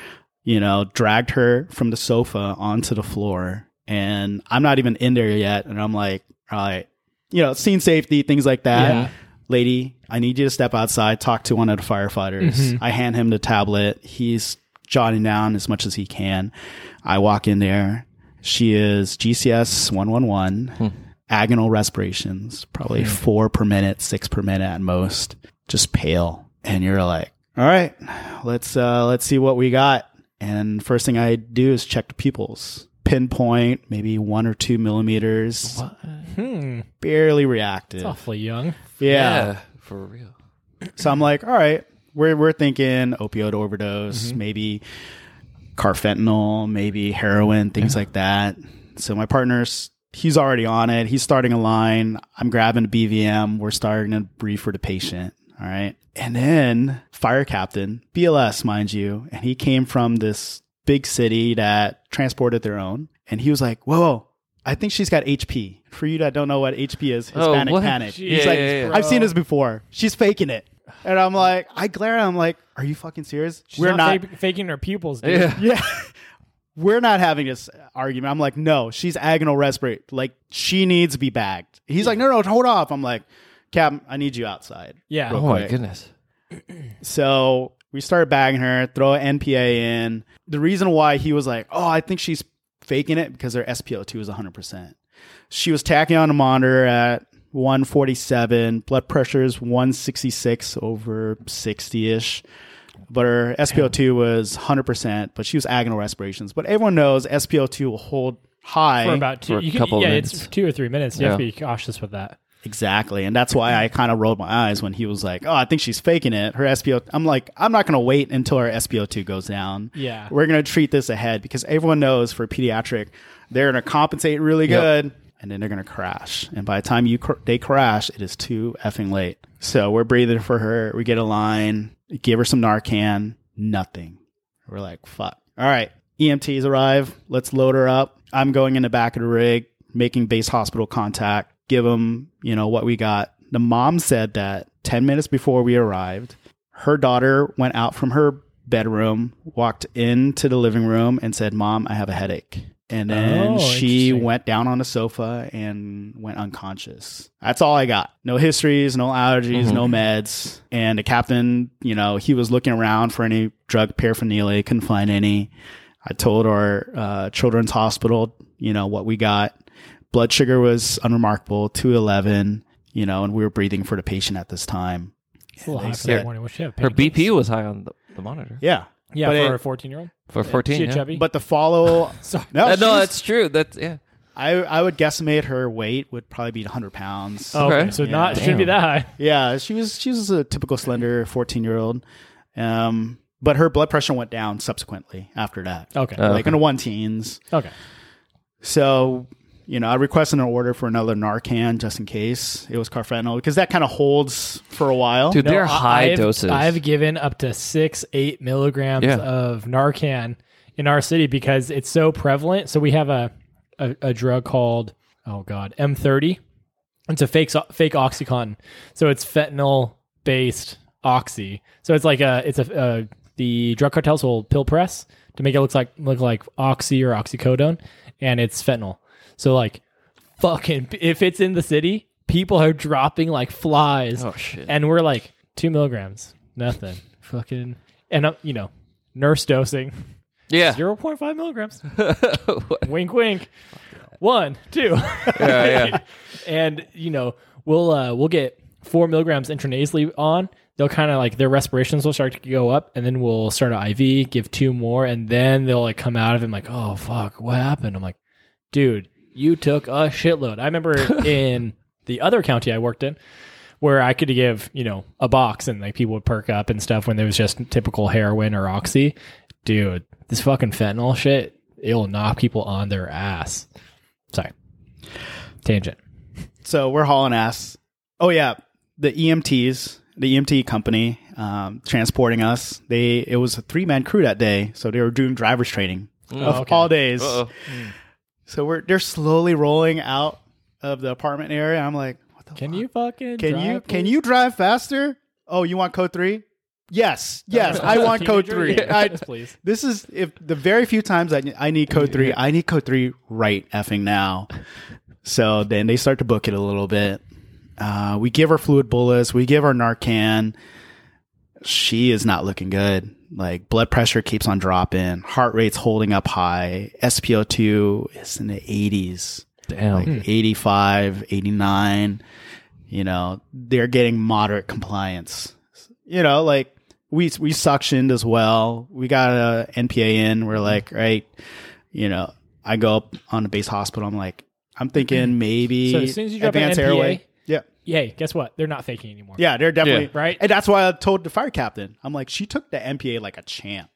you know, dragged her from the sofa onto the floor, and I'm not even in there yet. And I'm like, all right, you know, scene safety, things like that. Yeah. Lady, I need you to step outside, talk to one of the firefighters. Mm-hmm. I hand him the tablet. He's jotting down as much as he can. I walk in there. She is GCS 111, hmm. Agonal respirations, probably four per minute, six per minute at most, just pale. And you're like, all right, let's, uh, let's see what we got. And first thing I do is check the pupils, pinpoint maybe one or two millimeters, Hmm. barely reactive. Awfully young. yeah. for real. So I'm like, all right, we're we're thinking opioid overdose, maybe carfentanil, maybe heroin, things like that. So my partner's he's already on it. He's starting a line. I'm grabbing a BVM. We're starting to brief for the patient. All right. And then fire captain, BLS, mind you, and he came from this big city that transported their own. And he was like, whoa, whoa, I think she's got HP. For you that don't know what HP is, Oh, Hispanic what? panic. He's Yeah, like, yeah, yeah. I've seen this oh. before. She's faking it. And I'm like, I glare at him like, are you fucking serious? She's We're not, fa- faking her pupils. Dude. Yeah. yeah. <laughs> We're not having this argument. I'm like, no, she's agonal respirate. Like, she needs to be bagged. He's like, no, no, hold off. I'm like, Cap, I need you outside. Yeah. Oh my goodness. <clears throat> So we started bagging her, throw an NPA in. The reason why he was like, oh, I think she's faking it because her SpO2 is 100%. She was tacking on a monitor at 147, blood pressure is 166 over 60 ish. But her SpO2 was 100%, but she was agonal respirations. But everyone knows SpO2 will hold high. For about two, For a you can, couple yeah, minutes. it's two or three minutes. You have to be cautious with that. Exactly. And that's why I kind of rolled my eyes when he was like, oh, I think she's faking it. Her SPO, I'm like, I'm not going to wait until her SPO2 goes down. Yeah. We're going to treat this ahead because everyone knows for pediatric, they're going to compensate really Yep. good and then they're going to crash. And by the time you cr- they crash, it is too effing late. So we're breathing for her. We get a line, give her some Narcan, nothing. We're like, fuck. All right. EMTs arrive. Let's load her up. I'm going in the back of the rig, making base hospital contact, give them, you know, what we got. The mom said that 10 minutes before we arrived, her daughter went out from her bedroom, walked into the living room, and said, Mom, I have a headache. And then Oh, she went down on the sofa and went unconscious. That's all I got. No histories, no allergies, no meds. And the captain, you know, he was looking around for any drug paraphernalia, couldn't find any. I told our uh, children's hospital, you know, what we got. Blood sugar was unremarkable, 211, you know, and we were breathing for the patient at this time. It's a little high for that morning. What she have? Her? BP was high on the, the monitor. Yeah. Yeah, but for it- a 14 year old. For 14. She a yeah. chubby. But the follow, <laughs> Sorry. no, Uh, she no, that's true. That's yeah. I I would guesstimate her weight would probably be 100 pounds. Oh, okay. Okay. So Yeah. not shouldn't be that high. <laughs> Yeah, she was she was a typical slender 14 year old, um, but her blood pressure went down subsequently after that, Okay. Oh. like okay. in the one teens. okay. So you know, I requested an order for another Narcan just in case it was carfentanil because that kind of holds for a while. Dude, they're I- high I've, doses. I've given up to six, eight milligrams Yeah. of Narcan in our city because it's so prevalent. So we have a, a, a drug called, oh God, M30. It's a fake, fake Oxycontin. So it's fentanyl based oxy. So it's like a, it's a, uh, the drug cartels will pill press to make it look like, look like oxy or oxycodone. And it's fentanyl. So like fucking, if it's in the city, people are dropping like flies oh shit. and we're like two milligrams, nothing, fucking, and uh, you know, nurse dosing yeah. zero point five milligrams. <laughs> wink, wink. One, two, <laughs> yeah, yeah. <laughs> and you know, we'll uh, we'll get four milligrams intranasally on. They'll kind of like their respirations will start to go up, and then we'll start an IV, give two more, and then they'll like come out of it and like, oh fuck, what happened? I'm like, dude, you took a shitload. I remember <laughs> in the other county I worked in, where I could give you know a box and like people would perk up and stuff when there was just typical heroin or oxy. Dude, this fucking fentanyl shit, it'll knock people on their ass. Sorry, tangent. So we're hauling ass. Oh yeah, the EMTs, the EMT company, um, transporting us. They it was a three man crew that day, so they were doing driver's training of okay. all days. Uh-oh. So we're they're slowly rolling out of the apartment area. I'm like, what the Can fuck? you fucking can you drive, can you drive faster? Oh, you want code three? Yes, <laughs> yes, I want code three. <laughs> I, Yes, please. this is if the very few times I, I need code three, I need code three right effing now. So then they start to book it a little bit. Uh, we give her fluid bullets. We give her Narcan. She is not looking good. Like blood pressure keeps on dropping. Heart rate's holding up high. SpO2 is in the 80s, Damn. like hmm. 85, 89. You know, they're getting moderate compliance. You know, like we we suctioned as well. We got a NPA in. We're hmm. like, right, you know, I go up on the base hospital. I'm like, I'm thinking hmm. maybe So as soon as you drop an NPA airway. Yeah. Hey, guess what? They're not faking anymore. Yeah, they're definitely Yeah. Right? And that's why I told the fire captain. I'm like, she took the NPA like a champ.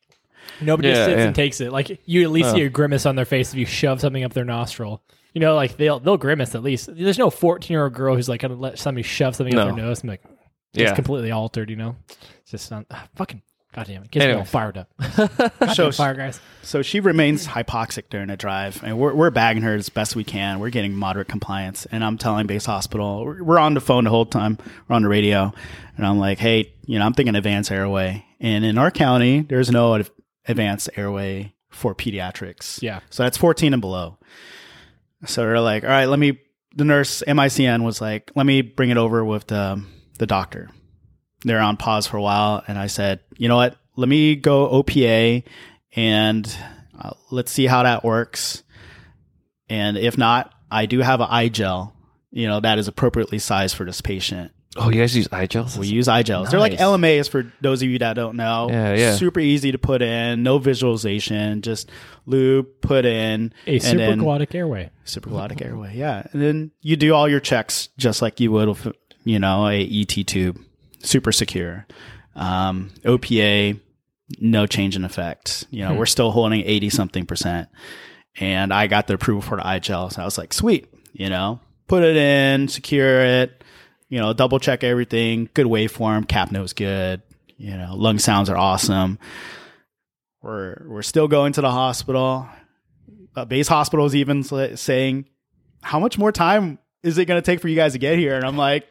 Nobody Yeah, sits yeah. and takes it. Like you at least see a grimace on their face if you shove something up their nostril. You know, like they'll they'll grimace at least. There's no 14 year old girl who's like gonna let somebody shove something up No. their nose and be like, it's Yeah. completely altered. You know, it's just not, ah, fucking goddamn it. Gets me all Anyways. fired up. <laughs> So Fire guys. So she remains hypoxic during the drive, and we're, we're bagging her as best we can. We're getting moderate compliance, and I'm telling base hospital, we're, we're on the phone the whole time, we're on the radio, and I'm like, hey, you know, I'm thinking advanced airway, and in our county, there's no ad- advanced airway for pediatrics. Yeah. so that's 14 and below. So they're like, all right, let me. The nurse MICN was like, let me bring it over with the the doctor. They're on pause for a while, and I said, you know what? Let me go OPA, and uh, let's see how that works. And if not, I do have an i-gel, you know, that is appropriately sized for this patient. Oh, you guys use i-gels? We use i-gels. They're like Nice. LMAs for those of you that don't know. Yeah, yeah. Super easy to put in, no visualization, just lube, put in, A and then supraglottic airway. supraglottic airway. Yeah, and then you do all your checks just like you would with you know a ET tube, super secure. Um, OPA, no change in effect. You know, we're still holding eighty something percent, and I got the approval for the gel, so I was like, sweet. You know, put it in, secure it. You know, double check everything. Good waveform. Capno's good. You know, lung sounds are awesome. We're we're still going to the hospital uh, base hospital is even saying, "How much more time is it going to take for you guys to get here?" And I'm like,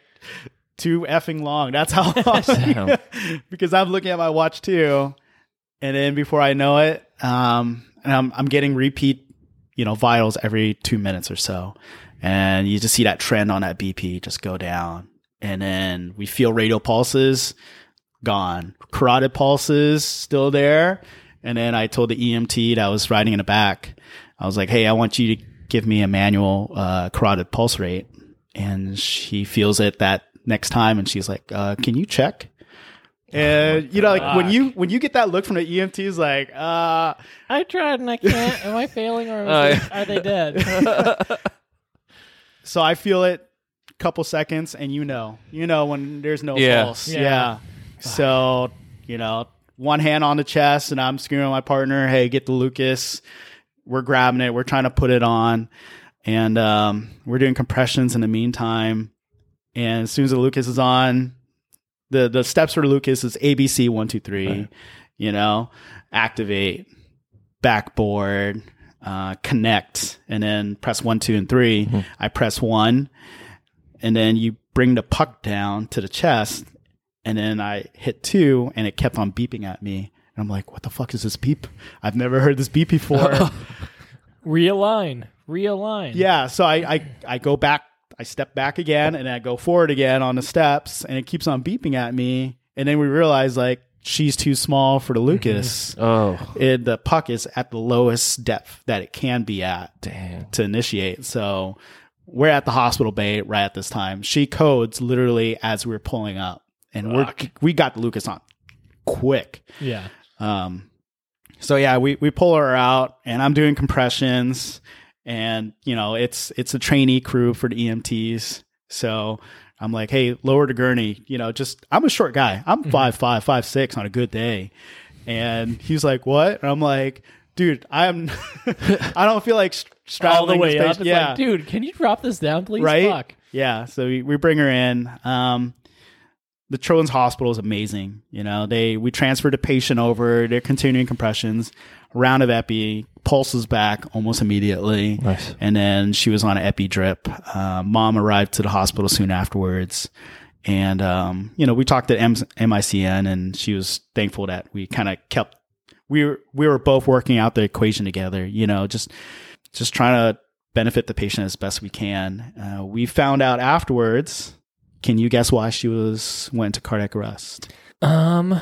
"Too effing long." That's how <laughs> long. <laughs> Because I'm looking at my watch too, and then before I know it, um, and I'm I'm getting repeat, you know, vitals every two minutes or so, and you just see that trend on that BP just go down, and then we feel radial pulses gone, carotid pulses still there, and then I told the EMT that I was riding in the back, I was like, "Hey, I want you to give me a manual uh, carotid pulse rate," and she feels it that next time, and she's like, uh, "Can you check?" And you know, like when you when you get that look from the EMTs, like, uh, I tried and I can't. Am I failing or Oh, yeah. are they dead? <laughs> so I feel it a couple seconds, and you know, you know when there's no Yeah. pulse, Yeah. yeah. So you know, one hand on the chest, and I'm screaming at my partner, "Hey, get the Lucas!" We're grabbing it, we're trying to put it on, and um, we're doing compressions in the meantime. And as soon as the Lucas is on, the the steps for Lucas is ABC one two three. Right. You know, activate, backboard, uh, connect, and then press one, two, and 3 I press one, and then you bring the puck down to the chest, and then I hit two, and it kept on beeping at me. And I'm like, what the fuck is this beep? I've never heard this beep before. <laughs> realign. Realign. yeah, so I, I I go back, I step back again, and I go forward again on the steps, and it keeps on beeping at me. And then we realize like she's too small for the Lucas. Oh, it, the puck is at the lowest depth that it can be at damn. to initiate. So we're at the hospital bay right at this time. She codes literally as we're pulling up, and we're we got the Lucas on quick. Yeah. Um, so yeah, we we pull her out, and I'm doing compressions, and you know it's it's a trainee crew for the EMTs. So I'm like, hey, lower the gurney. You know, just I'm a short guy. I'm five five five six on a good day, and he's like, what? And I'm like, dude, I'm <laughs> I don't feel like straddling All the way up. It's Yeah, like, dude, can you drop this down, please? right? Fuck. Yeah. So we, we bring her in. Um, the Children's Hospital is amazing. You know, they we transferred the patient over. They're continuing compressions, round of epi, pulses back almost immediately. Nice. And then she was on an epi drip. Uh, mom arrived to the hospital soon afterwards. And, um, you know, we talked at M- MICN and she was thankful that we kind of kept, we were, we were both working out the equation together, you know, just, just trying to benefit the patient as best we can. Uh, we found out afterwards. Can you guess why she was went to cardiac arrest? Um,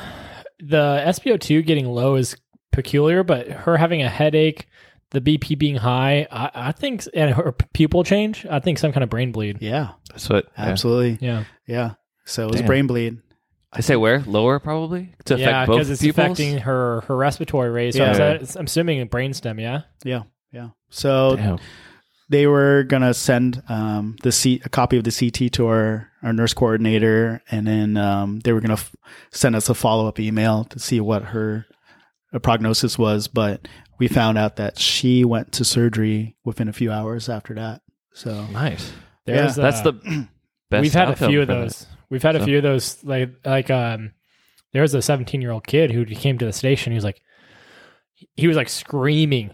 the SpO2 getting low is peculiar, but her having a headache, the BP being high, I, I think, and her pupil change, I think some kind of brain bleed. Yeah, That's what. absolutely. Yeah, Yeah. So it was Damn. brain bleed. I say where lower probably to affect yeah, both because it's pupils. affecting her her respiratory rate. So Yeah. I'm, I'm assuming a brainstem. Yeah. Yeah. Yeah. So Damn. They were gonna send um, the C- a copy of the CT to our, our nurse coordinator, and then um, they were gonna f- send us a follow up email to see what her uh, prognosis was. But we found out that she went to surgery within a few hours after that. So Nice. There's, That's uh, the <clears throat> best. we've had a few of for that. those. We've had a So- few of those. Like like um, there was a 17 year old kid who came to the station. He was like, he was like screaming,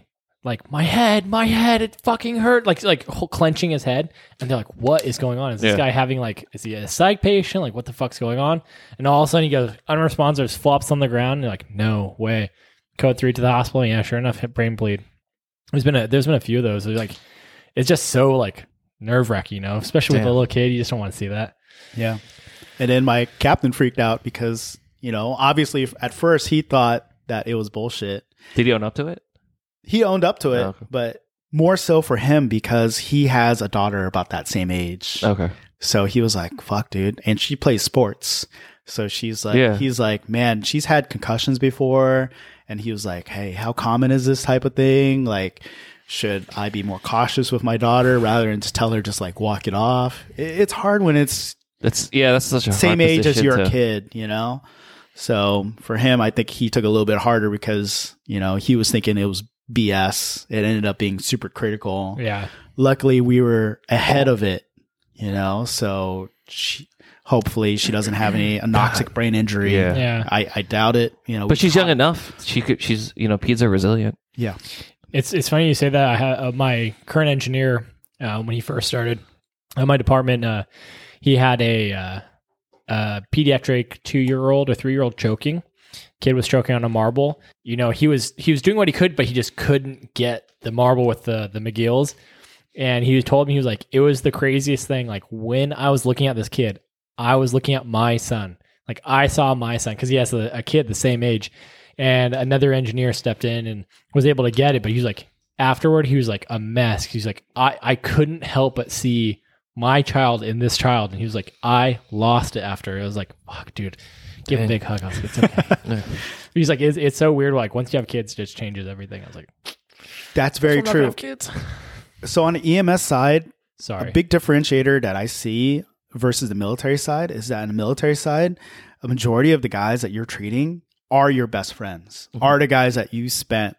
like my head, my head, it fucking hurt, like like clenching his head. And they're like, what is going on? Is this Yeah. guy having like, is he a psych patient? Like, what the fuck's going on? And all of a sudden he goes unresponsive, flops on the ground. And you're like, no way. Code three to the hospital. Yeah, sure enough, hit brain bleed. There's been a there's been a few of those. They're like, it's just so like nerve wracking, you know, especially with a little kid. You just don't want to see that. Yeah. And then my captain freaked out because, you know, obviously at first he thought that it was bullshit. Did he own up to it? He owned up to it, Oh, okay. but more so for him because he has a daughter about that same age. Okay. So he was like, fuck, dude. And she plays sports. So she's like, Yeah. he's like, man, she's had concussions before. And he was like, hey, how common is this type of thing? Like, should I be more cautious with my daughter rather than just tell her, just like walk it off? It's hard when it's That's yeah. That's such a same age as your to- kid, you know? So for him, I think he took a little bit harder because, you know, he was thinking it was BS. It ended up being super critical. Yeah. Luckily, we were ahead of it, you know? So she, hopefully she doesn't have any <laughs> anoxic brain injury. Yeah. Yeah. I, I doubt it, you know. But she's we young enough. She could. She's you know, peds are resilient. Yeah. It's it's funny you say that. I had uh, my current engineer uh, when he first started at my department. Uh, he had a uh, uh, pediatric two year old or three year old choking. Kid was choking on a marble. You know, he was he was doing what he could, but he just couldn't get the marble with the the Magills. And he told me he was like, it was the craziest thing. Like when I was looking at this kid, I was looking at my son. Like I saw my son because he has a, a kid the same age, and another engineer stepped in and was able to get it. But he was like, afterward, he was like a mess. He's like, I I couldn't help but see my child in this child, and he was like, I lost it after. It was like, fuck, dude, give a big hug. I was like, it's okay. <laughs> He's like, it's, it's so weird. Like once you have kids, it just changes everything. I was like, That's very "I'm not gonna true. have kids. <laughs> So on the EMS side, Sorry. A big differentiator that I see versus the military side is that on the military side, a majority of the guys that you're treating are your best friends, mm-hmm. are the guys that you spent,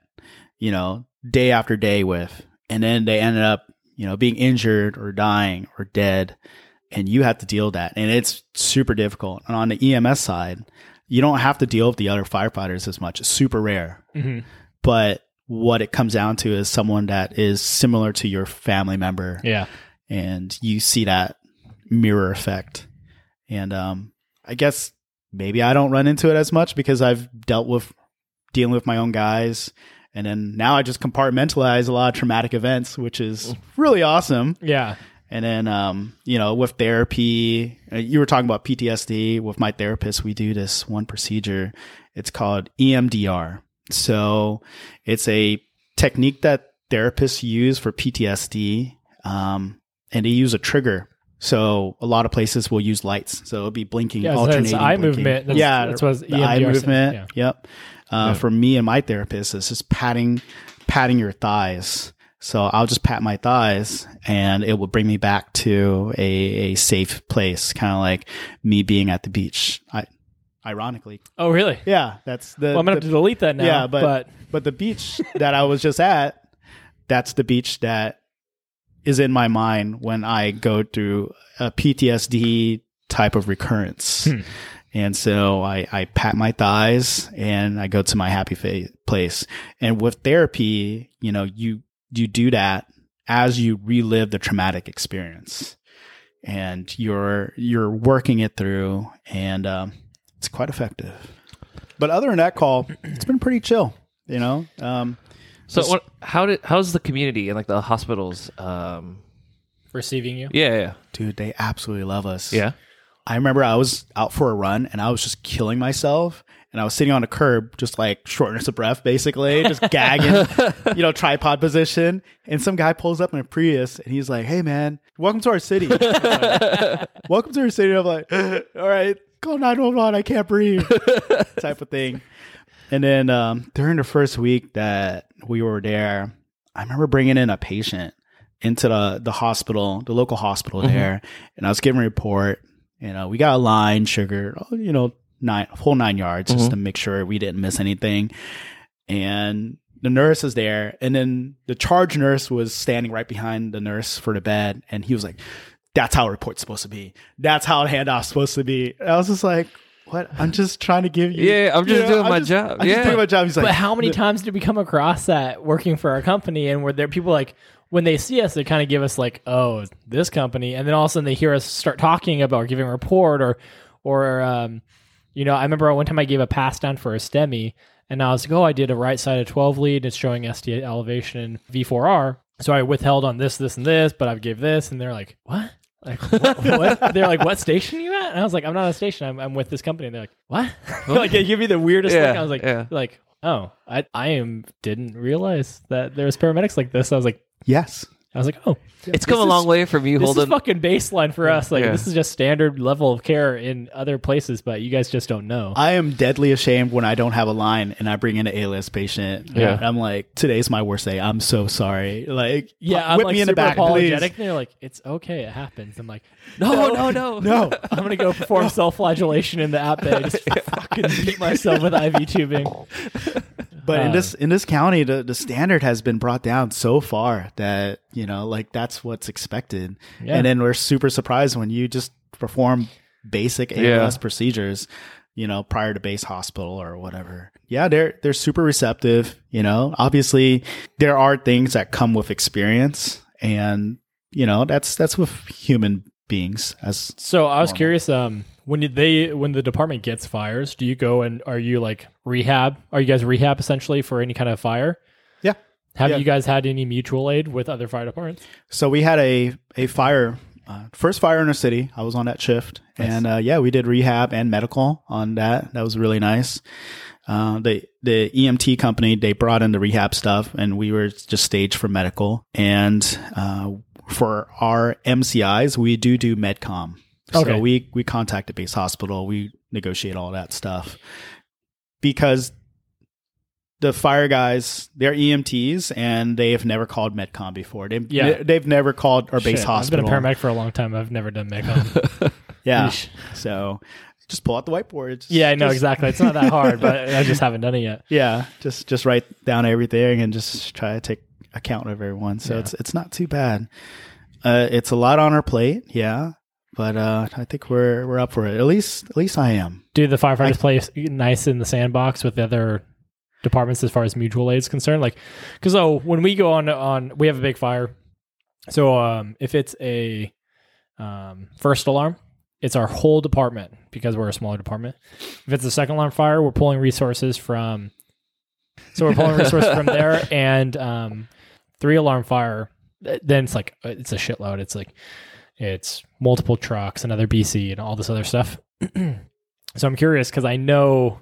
you know, day after day with. And then they ended up, you know, being injured or dying or dead. And you have to deal with that. And it's super difficult. And on the EMS side, you don't have to deal with the other firefighters as much. It's super rare. Mhm. But what it comes down to is someone that is similar to your family member Yeah. and you see that mirror effect. And um, I guess maybe I don't run into it as much because I've dealt with dealing with my own guys, and then now I just compartmentalize a lot of traumatic events, which is really awesome. Yeah. And then um, you know, with therapy, uh, you were talking about PTSD. With my therapist, we do this one procedure. It's called EMDR. So it's a technique that therapists use for PTSD, um, and they use a trigger. So a lot of places will use lights. So it'll be blinking, Yeah, alternating eye blinking. movement. That's- yeah, that's what the eye movement. yeah. Yep. Uh, For me and my therapist, it's just patting, patting your thighs So I'll just pat my thighs and it will bring me back to a, a safe place, kind of like me being at the beach. I, ironically. Oh, really? Yeah, that's the. Well, I'm gonna have to delete that now. yeah, but, but the beach that I was just at, that's the beach that is in my mind when I go through a PTSD type of recurrence. Hmm. And so I, I pat my thighs and I go to my happy fa- place. And with therapy, you know, you, you do that as you relive the traumatic experience and you're, you're working it through and, um, it's quite effective. But other than that call, it's been pretty chill, you know? Um, So what, how did how's the community and like the hospitals? Um, receiving you. yeah, yeah, dude, they absolutely love us. yeah. I remember I was out for a run and I was just killing myself. And I was sitting on a curb, just like shortness of breath, basically, just gagging, <laughs> you know, tripod position. And some guy pulls up in a Prius and he's like, Hey, man, welcome to our city. <laughs> Like, welcome to our city. And I'm like, <gasps> All right, call 911. I can't breathe, <laughs> type of thing. And then um, during the first week that we were there, I remember bringing in a patient into the, the hospital, the local hospital there. And I was giving a report. You know, we got a line, sugar, you know, nine, whole nine yards just to make sure we didn't miss anything. And the nurse is there. And then the charge nurse was standing right behind the nurse for the bed. And he was like, that's how a report's supposed to be. That's how a handoff's supposed to be. And I was just like, what? I'm just trying to give you. Yeah, I'm just you know, doing my just- job. I'm just doing my job. He's like, But how many times did we come across that working for our company and where there people like when they see us, they kind of give us like, oh, this company, and then all of a sudden they hear us start talking about giving a report or, or, um, you know, I remember one time I gave a pass down for a STEMI, and I was like, oh, I did a right side of 12 lead, it's showing ST elevation V4R, so I withheld on this, this, and this, but I gave this, and they're like, what? Like <laughs> what, what? They're like, what station are you at? And I was like, I'm not on a station. I'm, I'm with this company. And they're like, what? <laughs> like they give me the weirdest Yeah, look. I was like, yeah. like, oh, I I am didn't realize that there was paramedics like this. I was like, yes. I was like, oh, It's come a long way from you this is holding. fucking baseline for us. Like Yeah. this is just standard level of care in other places, but you guys just don't know. I am deadly ashamed when I don't have a line and I bring in an ALS patient. Yeah. And I'm like, today's my worst day. I'm so sorry. Like, yeah, I'm whip like me in the back, apologetic. please. And they're like, it's okay, it happens. I'm like, <laughs> no, no, no, No, no. <laughs> I'm gonna go perform self-flagellation in the app bay. Just <laughs> fucking beat myself with IV tubing. But in Uh, this in this county, the the standard has been brought down so far that you know, like that's what's expected. Yeah. And then we're super surprised when you just perform basic ALS Yeah. procedures, you know, prior to base hospital or whatever. Yeah, they're they're super receptive. You know, obviously there are things that come with experience, and you know that's that's with human beings as So I was Normal. curious. Um, when they when the department gets fires, do you go and are you like rehab? Are you guys rehab essentially for any kind of fire? yeah. Have Yeah. you guys had any mutual aid with other fire departments? So we had a a fire, uh, first fire in our city. I was on that shift, and uh, yeah, we did rehab and medical on that. That was really nice. Uh, the the EMT company they brought in the rehab stuff, and we were just staged for medical. And uh, for our MCIs, we do do medcom. So Okay. we we contact the base hospital. We negotiate all that stuff because the fire guys, they're EMTs and they have never called Medcom before. They, Yeah. they've never called our base Shit, hospital. I've been a paramedic for a long time. I've never done MECOM. <laughs> Yeah. Yeesh. So just pull out the whiteboard. Just- yeah, I know just- exactly. It's not that hard, but <laughs> I just haven't done it yet. Yeah. Just just write down everything and just try to take account of everyone. So Yeah. it's it's not too bad. Uh, it's a lot on our plate. Yeah. But uh, I think we're we're up for it. At least at least I am. Do the firefighters play nice in the sandbox with the other departments as far as mutual aid is concerned? Like, because oh, when we go on on, we have a big fire. So um, if it's a um, first alarm, it's our whole department because we're a smaller department. If it's a second alarm fire, we're pulling resources from. So we're pulling resources from there, <laughs> and um, three alarm fire. Then it's like it's a shitload. It's like it's multiple trucks, another BC, and all this other stuff. <clears throat> so I'm curious because I know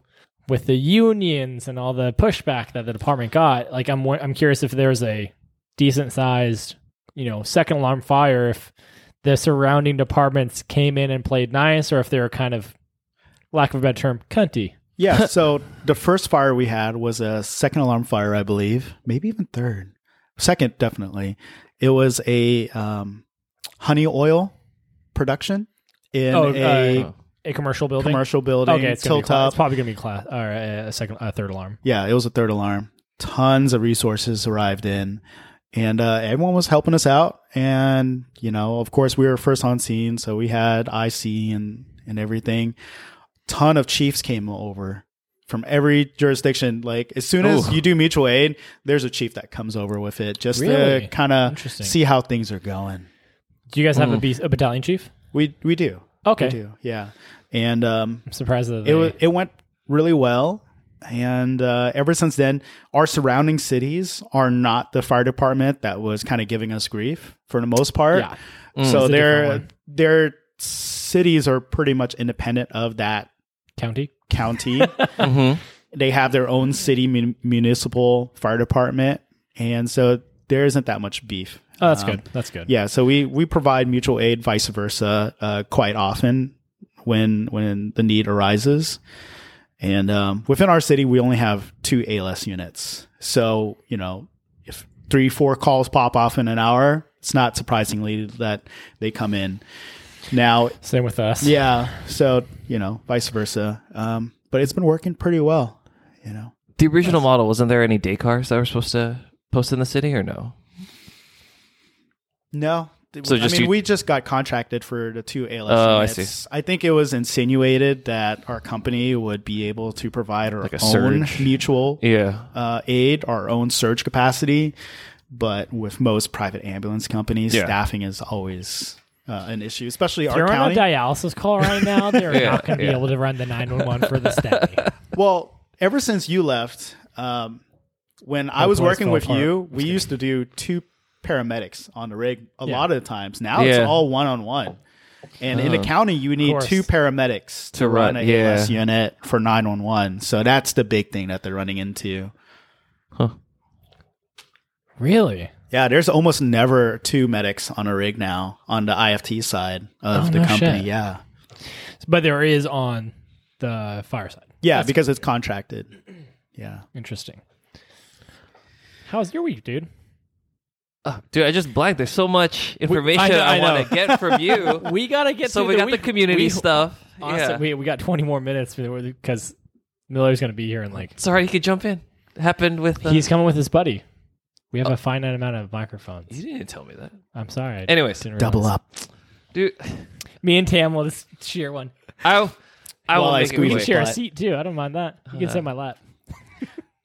with the unions and all the pushback that the department got, like I'm I'm curious if there's a decent sized, you know, second alarm fire if the surrounding departments came in and played nice, or if they were kind of, lack of a better term, cunty. Yeah. <laughs> so the first fire we had was a second alarm fire, I believe, maybe even third. second, definitely. It was a um, honey oil production in Oh, a uh, a commercial building. commercial building. Okay, it's, tilt up. it's probably gonna be class or a second, a third alarm. Yeah, it was a third alarm. Tons of resources arrived in, and uh, everyone was helping us out. And you know, of course, we were first on scene, so we had IC and and everything. Ton of chiefs came over from every jurisdiction. Like as soon as Ooh. you do mutual aid, there's a chief that comes over with it just Really? to kind of see how things are going. Do you guys have a, Mm. be- a battalion chief? We we do. Okay, We do. Yeah. And um, I'm surprised that it they, wa- it went really well and uh, ever since then our surrounding cities are not the fire department that was kind of giving us grief for the most part yeah. so a different their their cities are pretty much independent of that county. county <laughs> Mhm. they have their own city mun- municipal fire department and so there isn't that much beef Oh, that's Um, good. That's good. yeah, so we we provide mutual aid, vice versa, uh, quite often when when the need arises. And um, within our city, we only have two ALS units. So you know, if three four calls pop off in an hour, it's not surprisingly that they come in. Now, Same with us. yeah, so you know, vice versa. Um, but it's been working pretty well. You know, The original model wasn't there any day cars that were supposed to post in the city or no? No. So I just mean, you- we just got contracted for the two ALS Oh, I units. see. I think it was insinuated that our company would be able to provide our Like a own surge. mutual Yeah. uh, aid, our own surge capacity. But with most private ambulance companies, Yeah. staffing is always uh, an issue, especially If our you're on a dialysis call right now, <laughs> they're Yeah, not going to yeah. be able to run the 911 for the STEMI. <laughs> well, ever since you left, um, when I was working with apart. you, we used to do two paramedics on the rig a Yeah. lot of the times. Now it's all one on one. And in the county, you need two paramedics to, To run, run, a yeah. ALS unit for 911. So that's the big thing that they're running into. Huh. really? Yeah, there's almost never two medics on a rig now on the IFT side of Oh, the no company. shit. Yeah. But there is on the fire side. Yeah, That's because it's contracted. Yeah. Interesting. How's your week, dude? Oh, dude, I just blanked. There's so much information I I, I want to get from <laughs> you. We got to get so we the got the community We- stuff. Awesome. yeah. we, we got 20 more minutes because Miller's going to be here and like Sorry, you could jump in. Happened with. Uh, he's coming with his buddy. We have a finite amount of microphones. You didn't tell me that. I'm sorry. I Anyways, Double up. dude. Me and Tam will just share one. I I Well, will I make it squeeze We can share a seat too. I don't mind that. You can sit in my lap.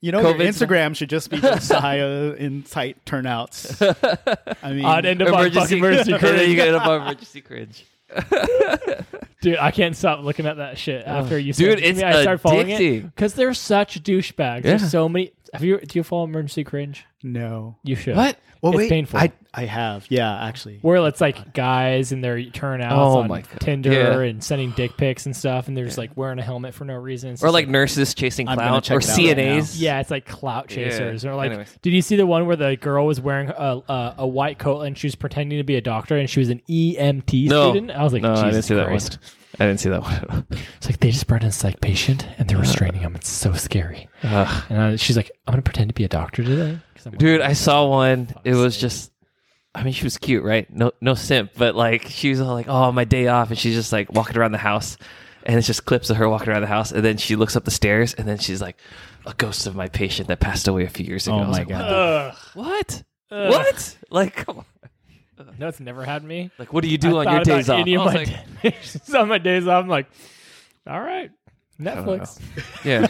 You know, COVID's Instagram should just be <laughs> Josiah in tight turnouts. <laughs> I mean, I'd end up on fucking emergency and then cringe. you get up on emergency cringe. <laughs> Dude, I can't stop looking at that shit after you Dude, sent it to it's me. I started following it because they're such douchebags. Yeah. There's so many. Have you? Do you follow emergency cringe? no. You should. What? Well, It's wait, painful. I I have, yeah, actually. Where it's like guys and their turnouts Oh on my God. Tinder Yeah. and sending dick pics and stuff, and they're just like wearing a helmet for no reason. It's Or just like nurses chasing I'm gonna clowns check or it out right CNAs. Yeah, it's like clout chasers. Yeah. Or like, Anyways. did you see the one where the girl was wearing a, a, a white coat and she was pretending to be a doctor and she was an EMT No. student? I was like, no, Jesus I didn't see that Christ. I didn't see that one. It's like they just brought in a psych patient and they're uh. restraining him. It's so scary. Ugh. And I, she's like, I'm gonna pretend to be a doctor today." I'm Dude, I saw one. It was just. I mean, she was cute, right? No, no simp, but like she was all like, "Oh, my day off," and she's just like walking around the house, and it's just clips of her walking around the house, and then she looks up the stairs, and then she's like, "A ghost of my patient that passed away a few years ago." Oh my like, God. Ugh. What? Ugh. What? Like, come on. No, it's never had me. Like, what do you do I on thought your about days off? any I of was my like, days- <laughs> on my days off, I'm like, all right, don't Netflix. yeah.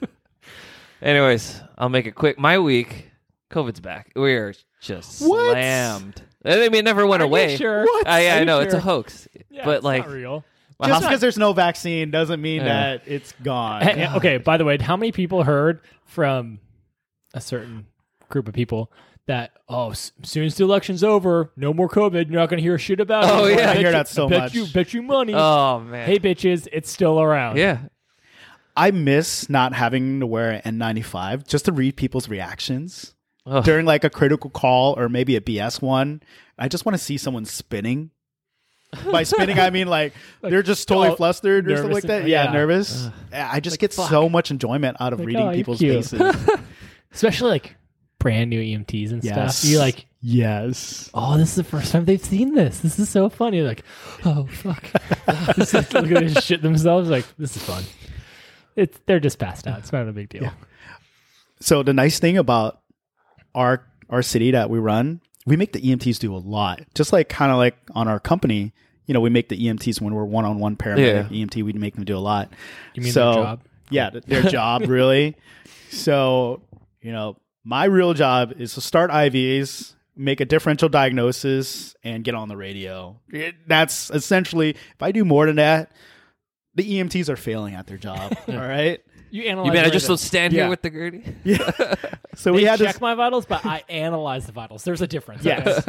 <laughs> Anyways, I'll make it quick. My week, COVID's back. We are just What? slammed. I mean, it never went Are you away. sure? What? Uh, yeah, Are I you know it's a sure? hoax, Yeah, but it's like not real. my Just house- because there's no vaccine doesn't mean Yeah. that it's gone. Hey, okay, by the way, how many people heard from a certain group of people that oh, s- as soon as the election's over, no more COVID, you're not going to hear shit about Oh, it. Oh yeah. I bet hear you- that so bet much. You, bet you money. oh man, hey, bitches, it's still around. yeah, I miss not having to wear an N95 just to read people's reactions Ugh. during like a critical call or maybe a BS one. I just want to see someone spinning. By <laughs> spinning, I mean like, they're just totally oh, flustered or something like that. and- Yeah, yeah. nervous. I just get so much enjoyment out of Like, reading oh, people's faces. <laughs> Especially like brand new EMTs and Yes. stuff. You're like, yes. oh, this is the first time they've seen this. This is so funny. Like, oh fuck, <laughs> This is- look at this shit themselves. Like, this is fun. It's they're just passed out. It's not a big deal. So the nice thing about our our city that we run, we make the EMTs do a lot. Just like kind of like on our company, you know, we make the EMTs when we're one on one paramedic EMT, we make them do a lot. You mean so, their job? Yeah, their job <laughs> really. So, you know, my real job is to start IVs, make a differential diagnosis, and get on the radio. It- that's essentially if I do more than that, the EMTs are failing at their job. <laughs> all right. You analyze. You analyze. mean I just then. will stand Yeah. here with the gurney? <laughs> Yeah. <laughs> So we had to check this my vitals, but I analyze the vitals. There's a difference. Yes.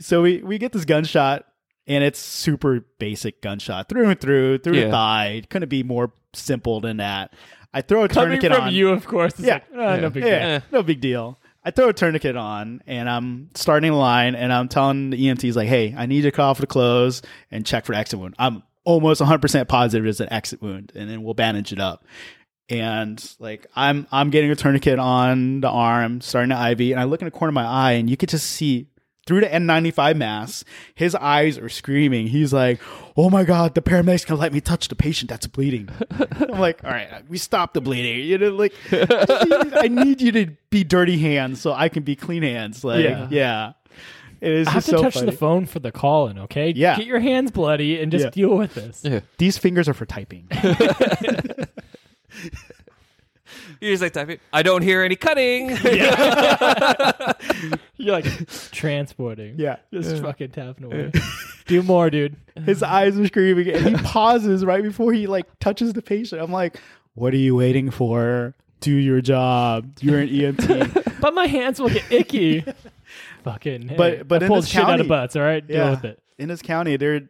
so we we get this gunshot, and it's super basic gunshot through and through, through the Yeah. thigh. Couldn't be more simple than that. I throw a Coming tourniquet from on. you, of course. It's Yeah. like, oh, no big deal. Yeah. no big deal. I throw a tourniquet on, and I'm starting the line, and I'm telling the EMTs like, "Hey, I need to cut off the clothes and check for exit wound." I'm almost 100 percent positive it's an exit wound, and then we'll bandage it up. And like I'm I'm getting a tourniquet on the arm, starting to IV, and I look in the corner of my eye, and you could just see through the N95 mask, his eyes are screaming. He's like, "Oh my god, the paramedics can let me touch the patient that's bleeding." <laughs> I'm like, "All right, we stop the bleeding." You know, like I need you to be dirty hands so I can be clean hands. Like, Yeah. yeah, it is I have just to so touch funny. the phone for the call in, okay? Yeah. Get your hands bloody and just Yeah. deal with this. Yeah. These fingers are for typing. <laughs> <laughs> You're just like typing. I don't hear any cutting. <laughs> <laughs> You're like transporting. yeah, Just fucking tapping away. <laughs> Do more, dude. his eyes are screaming, and he pauses right before he like touches the patient. I'm like, "What are you waiting for? Do your job. You're an EMT." But my hands will get icky. fucking. Hey, But- but I in pulled this shit out county- of butts. All right, deal yeah. with it. In this county, they're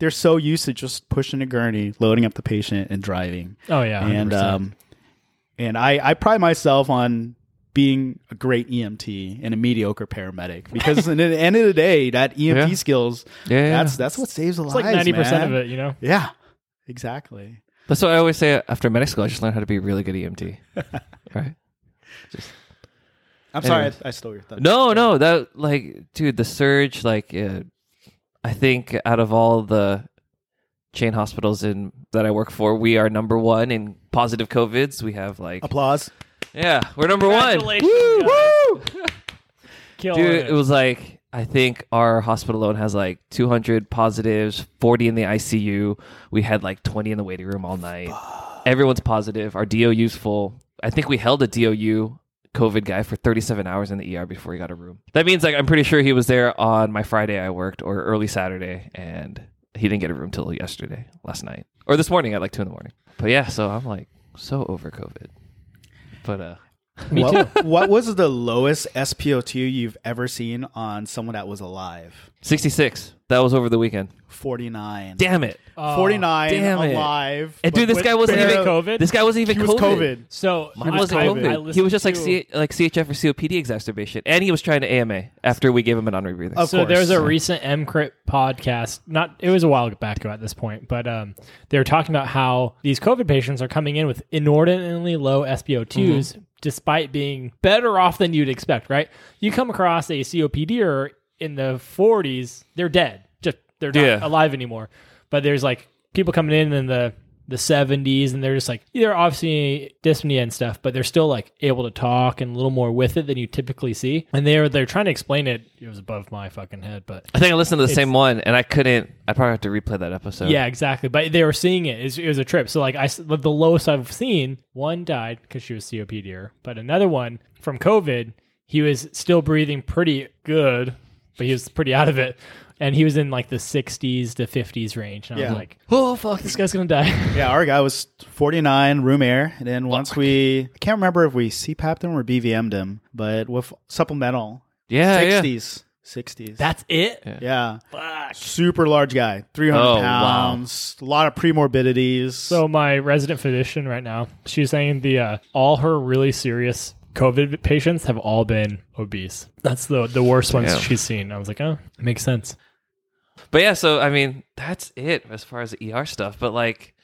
they're so used to just pushing a gurney, loading up the patient, and driving. Oh yeah, and 100%. um, and I I pride myself on being a great EMT and a mediocre paramedic because <laughs> at the end of the day, that EMT Yeah. skills Yeah, yeah. that's that's what saves a it's lives. like ninety percent of it. You know. Yeah, exactly. That's what I always say after medical school. I just learned how to be a really good EMT. <laughs> right? I'm sorry, I, I stole your thunder. No, no, that like, dude, the surge. Like, uh, I think out of all the chain hospitals in that I work for, we are number one in positive covids. We have like, applause. yeah, we're number one. Congratulations, guys. <laughs> Killing Dude, it. it was like I think our hospital alone has like 200 positives, 40 in the ICU. We had like 20 in the waiting room all night. Everyone's positive. Our DOU's full. I think we held a DOU COVID guy for 37 hours in the ER before he got a room. That means like I'm pretty sure he was there on my Friday I worked or early Saturday and he didn't get a room till yesterday, last night. Or this morning at like 2 in the morning. But yeah, so I'm like so over COVID. But uh Me too. what, <laughs> what was the lowest SPO2 you've ever seen on someone that was alive? 66. That was over the weekend. 49. Damn it. Oh, 49 damn it. alive. And dude, but this with guy wasn't barely- even COVID? This guy wasn't even He was COVID. COVID. So Mine I- wasn't I- COVID. He listened was just like to- C- like CHF or COPD exacerbation, and he was trying to AMA after we gave him an unrebreathing. Of so course. there was a recent EMCrit podcast. Not it was a while back at this point, but um, they were talking about how these COVID patients are coming in with inordinately low SpO2s, Mm-hmm. despite being better off than you'd expect. Right? You come across a COPD or in the 40s, they're dead. They're not Yeah. alive anymore. But there's like people coming in in the the 70s and they're just like they're obviously dyspnea and stuff but they're still like able to talk and a little more with it than you typically see and they're they're trying to explain it it was above my fucking head but I think I listened to the same one, and I couldn't. I probably have to replay that episode. yeah exactly but they were seeing it it was, it was a trip so like i the lowest i've seen one died because she was copd but another one from covid he was still breathing pretty good but he was pretty out of it and he was in like the 60s to 50s range and i Yeah. was like oh fuck this guy's gonna die <laughs> Yeah, our guy was 49 room air. And then once we, I can't remember if we CPAP'd him or BVM'd him, but with supplemental, yeah, yeah. 60s. 60s. that's it yeah. Super large guy, 300 Oh, wow. pounds, a lot of premorbidities. So my resident physician right now, she's saying the uh, all her really serious COVID patients have all been obese. That's the the worst ones Damn. she's seen. I was like, oh, makes sense. But yeah, so I mean, that's it as far as the ER stuff. But like,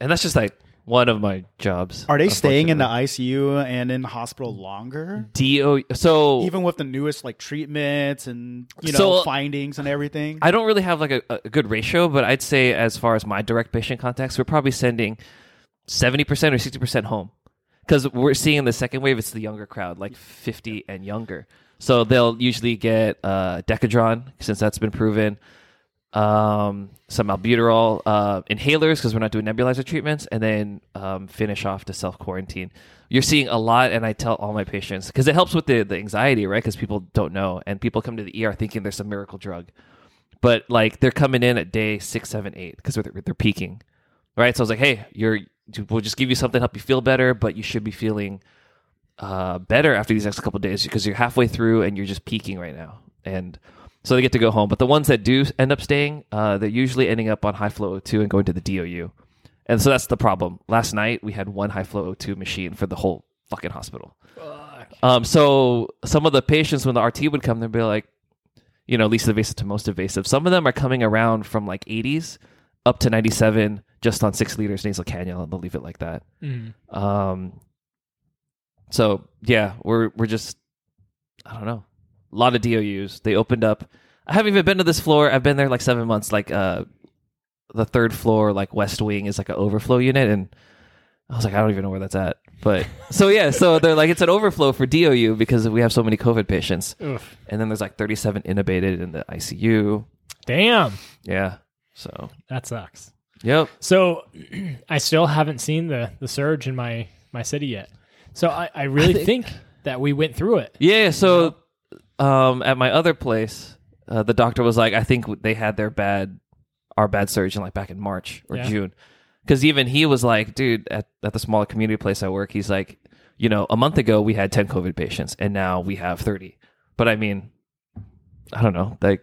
and that's just like one of my jobs. Are they staying in the. ICU and in the hospital longer? DO? So Even with the newest like treatments and you know So- findings and everything. I don't really have like a, a good ratio, but I'd say as far as my direct patient contacts, we're probably sending seventy percent or sixty percent home because we're seeing in the second wave it's the younger crowd, like fifty and younger. So they'll usually get uh, Decadron since that's been proven, um, some albuterol, uh, inhalers because we're not doing nebulizer treatments, and then um, finish off to self quarantine. You're seeing a lot, and I tell all my patients because it helps with the, the anxiety, right? Because people don't know, and people come to the ER thinking there's some miracle drug but like they're coming in at day six, seven, eight because they're, they're peaking, right? So I was like, hey, you're we'll just give you something to help you feel better, but you should be feeling uh, better after these next couple days because you're halfway through and you're just peaking right now, and so they get to go home. But the ones that do end up staying, uh, they're usually ending up on high flow O2 and going to the DOU, and so that's the problem. Last night we had one high flow O2 machine for the whole fucking hospital. Um, so some of the patients when the RT would come, they'd be like, you know, least invasive to most invasive. Some of them are coming around from like 80s up to 97 just on six liters nasal cannula, and they'll leave it like that. Mm. Um, so yeah, we're we're just I don't know, a lot of DOUs. They opened up. I haven't even been to this floor. I've been there like seven months. Like uh, the third floor, like West Wing, is like an overflow unit, and I was like, I don't even know where that's at. But <laughs> so yeah, so they're like it's an overflow for DOU because we have so many COVID patients, Oof. and then there's like 37 intubated in the ICU. Damn, Yeah. So that sucks. yep. So <clears throat> I still haven't seen the the surge in my my city yet. So I, I really think, that we went through it. Yeah. So um, at my other place, uh, the doctor was like, I think they had their bad, our bad surgeon like back in March or Yeah. June. Because even he was like, dude, at, at the smaller community place I work, he's like, you know, a month ago we had 10 COVID patients and now we have 30. But I mean, I don't know. Like,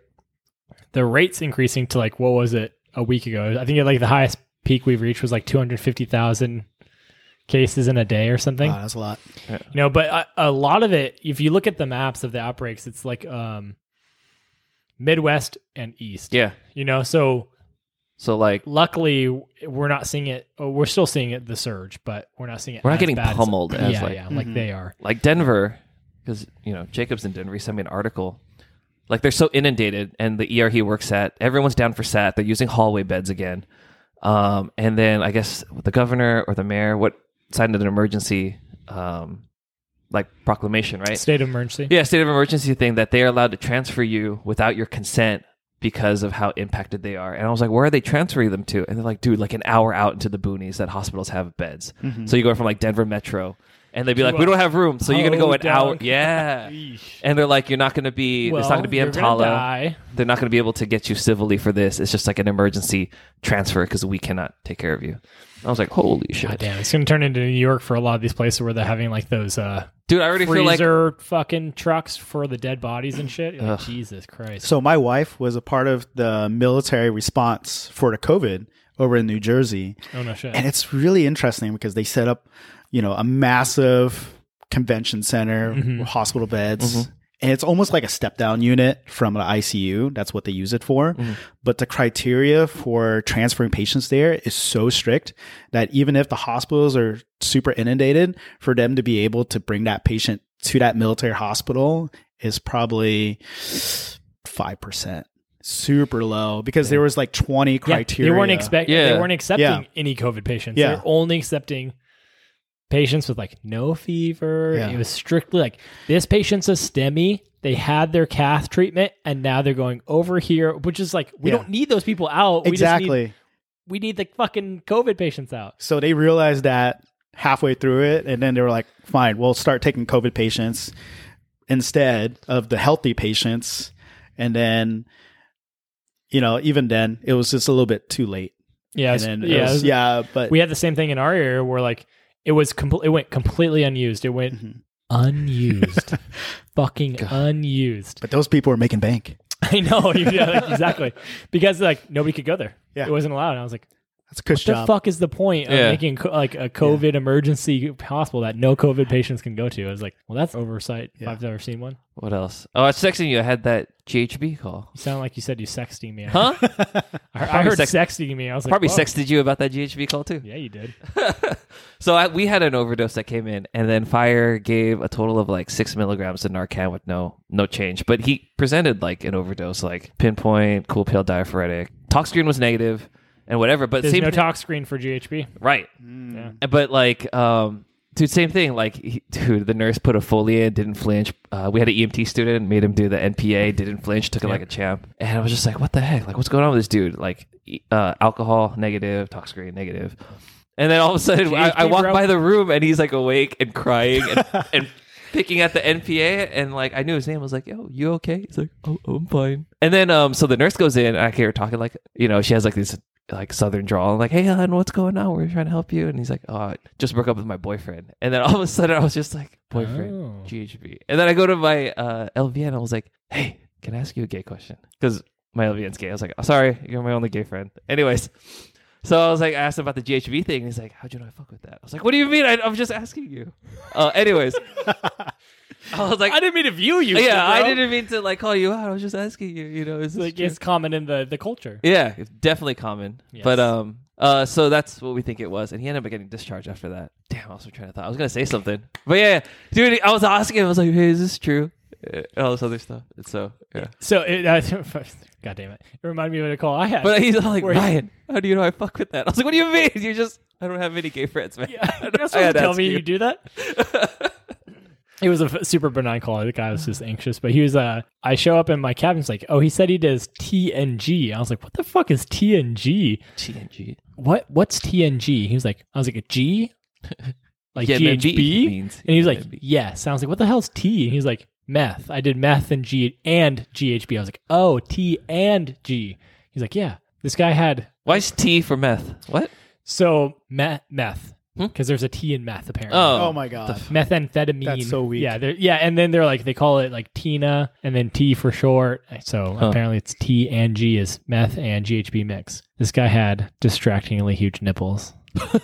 The rate's increasing to like what was it a week ago? I think like the highest peak we've reached was like two hundred fifty thousand cases in a day or something. Wow, that's a lot. you know, but a, a lot of it, if you look at the maps of the outbreaks, it's like um, Midwest and East. yeah. You know, so So like, luckily we're not seeing it. oh, We're still seeing it the surge, but we're not seeing it. We're not as getting bad as- pummeled as, yeah, like- yeah, like they are. like Denver, because you know Jacobs in Denver. He sent me an article. Like they're so inundated, and the ER he works at, everyone's down for SAT. They're using hallway beds again. Um, and then I guess the governor or the mayor, what signed an emergency, um, like proclamation, right? State of emergency. Yeah, state of emergency thing that they are allowed to transfer you without your consent because of how impacted they are. And I was like, where are they transferring them to? And they're like, dude, like an hour out into the boonies that hospitals have beds. So you go from like Denver Metro. And they'd be like, we don't have room, so you're gonna go an hour. <laughs> Yeah, and they're like, you're not gonna be. Well, it's not gonna be you're EMTALA. They're not gonna be able to get you civilly for this. It's just like an emergency transfer because we cannot take care of you. I was like, holy shit, God damn, it's gonna turn into New York for a lot of these places where they're having like those uh, dude! I already feel like freezer fucking trucks for the dead bodies and shit. You're like, Jesus Christ. So my wife was a part of the military response for the COVID over in New Jersey. Oh no shit. And it's really interesting because they set up, you know, a massive convention center, Mhm. hospital beds. And it's almost like a step down unit from an ICU. That's what they use it for. Mm-hmm. But the criteria for transferring patients there is so strict that even if the hospitals are super inundated, for them to be able to bring that patient to that military hospital is probably 5%. Super low because there was like 20 Yeah, criteria. they weren't expecting. Yeah. They weren't accepting Yeah. any COVID patients. Yeah. They're only accepting patients with like no fever. Yeah. It was strictly like this patient's a STEMI. They had their cath treatment, and now they're going over here, which is like we Yeah. don't need those people out. We just exactly. need, we need the fucking COVID patients out. So they realized that halfway through it, and then they were like, "Fine, we'll start taking COVID patients instead of the healthy patients." And then, you know, even then, it was just a little bit too late. Yeah, And then it yeah. was- yeah, but We had the same thing in our area where like it was complete. It went completely unused. It went Mhm. unused, <laughs> fucking unused. but those people were making bank. <laughs> I know, yeah, like, <laughs> exactly, because like nobody could go there. Yeah. It wasn't allowed. And I was like, That's a cush the job. fuck is the point of Yeah. making co- like a COVID emergency hospital that no COVID patients can go to? I was like, well, that's oversight. If Yeah. I've never seen one. What else? Oh, I was texting you. I had that GHB call. You sound like you said you sexting me. Huh? <laughs> I, I heard sex- sexting me. I was like, Probably whoa. sexted you about that GHB call too. Yeah, you did. <laughs> So I, we had an overdose that came in, and then Fire gave a total of like six milligrams of Narcan with no no change. But he presented like an overdose, like pinpoint, cool pill, diaphoretic. Tox screen was negative, and whatever. But There's same no thing- tox screen for GHB. right? Yeah. But like, um, dude, same thing. Like, he, dude, the nurse put a Foley in, didn't flinch. Uh, we had an EMT student, made him do the NPA, didn't flinch, took it like a champ. And I was just like, what the heck? Like, what's going on with this dude? Like, uh, alcohol negative, tox screen negative. And then all of a sudden, I, I walk bro. by the room and he's like awake and crying and, <laughs> and picking at the NPA. And like, I knew his name. I was like, yo, you okay? He's like, oh, I'm fine. And then, um, so the nurse goes in and I hear her talking like, you know, she has like this like southern drawl. I'm like, hey, hon, what's going on? We're trying to help you. And he's like, oh, I just broke up with my boyfriend. And then all of a sudden, I was just like, boyfriend, Oh. GHB. And then I go to my uh, LVN and I was like, hey, can I ask you a gay question? Because my LVN's gay. I was like, oh, sorry, you're my only gay friend. Anyways. So I was like, I asked him about the GHB thing, and he's like, "How'd you know I fuck with that?" I was like, "What do you mean? I, I'm just asking you." Uh, anyways, <laughs> <laughs> I was like, I didn't mean to view you. "Yeah, I didn't mean to like call you out. I was just asking you. You know, is Like true?" it's common in the the culture. Yeah, it's definitely common. Yes. But um, uh, so that's what we think it was, and he ended up getting discharged after that. Damn, I was trying to thought I was gonna say something, but yeah, dude, I was asking him. I was like, "Hey, is this true?" Uh, And all this other stuff. And so yeah, So it, uh, <laughs> God damn it! It reminded me of a call I had. but he's like, "Ryan, how do you know I fuck with that?" I was like, "What do you mean? You just I don't have any gay friends, man." yeah, <laughs> supposed to tell me you. you. do that. It was a f- super benign call. The guy was just anxious, but he was. Uh, I show up in my cabin's like, oh, he said he does TNG. I was like, what the fuck is TNG? TNG. What what's TNG? He was like, I was like a G, <laughs> like Yeah, GHB, means- and he was like, man, B. yes. I was like, what the hell's T? And he was like, meth. I did meth and G and GHB. I was like, oh, T and G. He's like, yeah. This guy had Why is T for meth? What? so meth meth? Hmm? because there's a T in meth apparently. Oh, Oh my god. methamphetamine. That's so weak. Yeah, they're- yeah, and then they're like they call it like Tina, and then T for short. So Huh. apparently it's T and G is meth and GHB mix. This guy had distractingly huge nipples.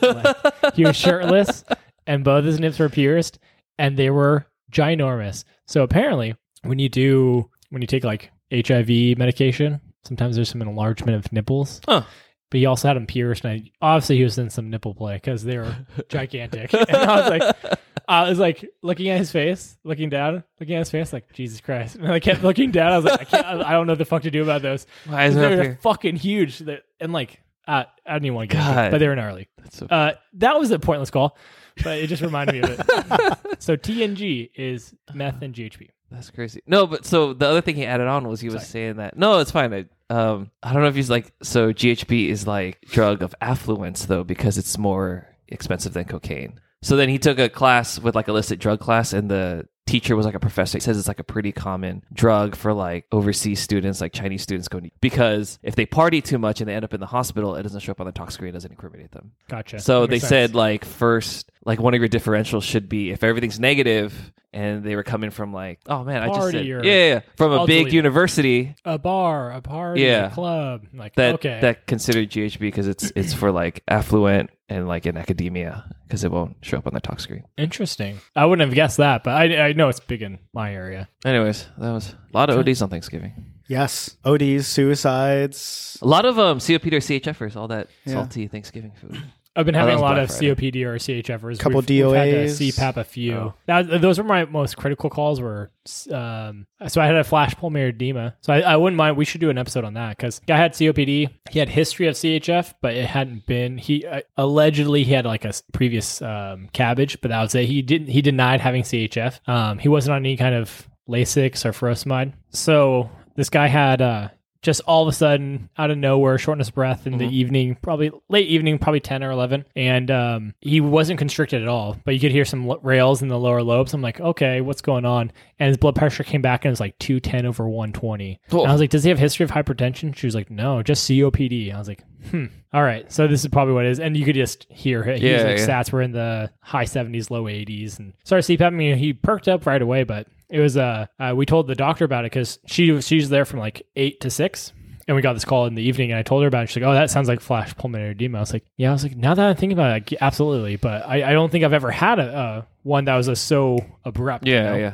Like, <laughs> he was shirtless, and both his nips were pierced, and they were ginormous. So apparently, when you do when you take like HIV medication, sometimes there's some enlargement of nipples. Huh. But he also had them pierced, and I, obviously he was in some nipple play because they were <laughs> gigantic. <laughs> and I was like, I was like looking at his face, looking down, looking at his face, like Jesus Christ. And I kept looking down. I was like, I can't. I don't know what the fuck to do about those. <laughs> Why is They're here? fucking huge, They're- and like uh, I didn't even want to get it, but they were gnarly. That's so- Uh, that was a pointless call, but it just reminded me of it. so TNG is meth and GHB. That's crazy. No, but so the other thing he added on was he was saying that no, it's fine. I, um, I don't know if he's like so GHB is like drug of affluence though because it's more expensive than cocaine. So then he took a class with like illicit drug class, and the teacher was like a professor. He says it's like a pretty common drug for like overseas students, like Chinese students going to, because if they party too much and they end up in the hospital, it doesn't show up on the tox screen, it doesn't incriminate them. Gotcha. So they sense. said like first, like one of your differentials should be if everything's negative, and they were coming from like, oh man, I just said, yeah, yeah, yeah, from a big university a bar, a party, Yeah. a club. Like that okay, that considered GHB because it's it's for like affluent and like in academia because it won't show up on the tox screen. interesting. I wouldn't have guessed that, but I I know it's big in my area. Anyways, that was a lot of ODs on Thanksgiving. Yes. ODs, suicides. A lot of um COPD or CHFers, all that Yeah. salty Thanksgiving food. I've been Oh, having that a lot Black of Friday. COPD or CHFers. A couple we've, we've had to DOAs. CPAP a few. Oh. Now, those were my most critical calls. Were um, so I had a flash pulmonary edema. So I, I wouldn't mind. We should do an episode on that because guy had COPD. He had history of CHF, but it hadn't been. He uh, allegedly he had like a previous um, CABG, but that was it. He didn't. He denied having CHF. Um, he wasn't on any kind of Lasix or furosemide. So this guy had. Uh, just all of a sudden, out of nowhere, shortness of breath in the evening, probably late evening, probably 10 or 11. And um, he wasn't constricted at all, but you could hear some l- rales in the lower lobes. I'm like, okay, what's going on? And his blood pressure came back and it was like 210 over 120. Cool. And I was like, does he have history of hypertension? She was like, no, just COPD. I was like, hmm. All right. So this is probably what it is. And you could just hear it. Yeah, like, yeah. stats were in the high 70s, low 80s. And started CPAP. I mean, he perked up right away, but it was, uh, uh we told the doctor about it because she was, she was there from like eight to six and we got this call in the evening, and I told her about it. She's like, "Oh, that sounds like flash pulmonary edema." I was like, "Yeah." I was like, "Now that I'm thinking about it, like, absolutely." But I, I don't think I've ever had a uh, one that was a, so abrupt. you Yeah, know? yeah.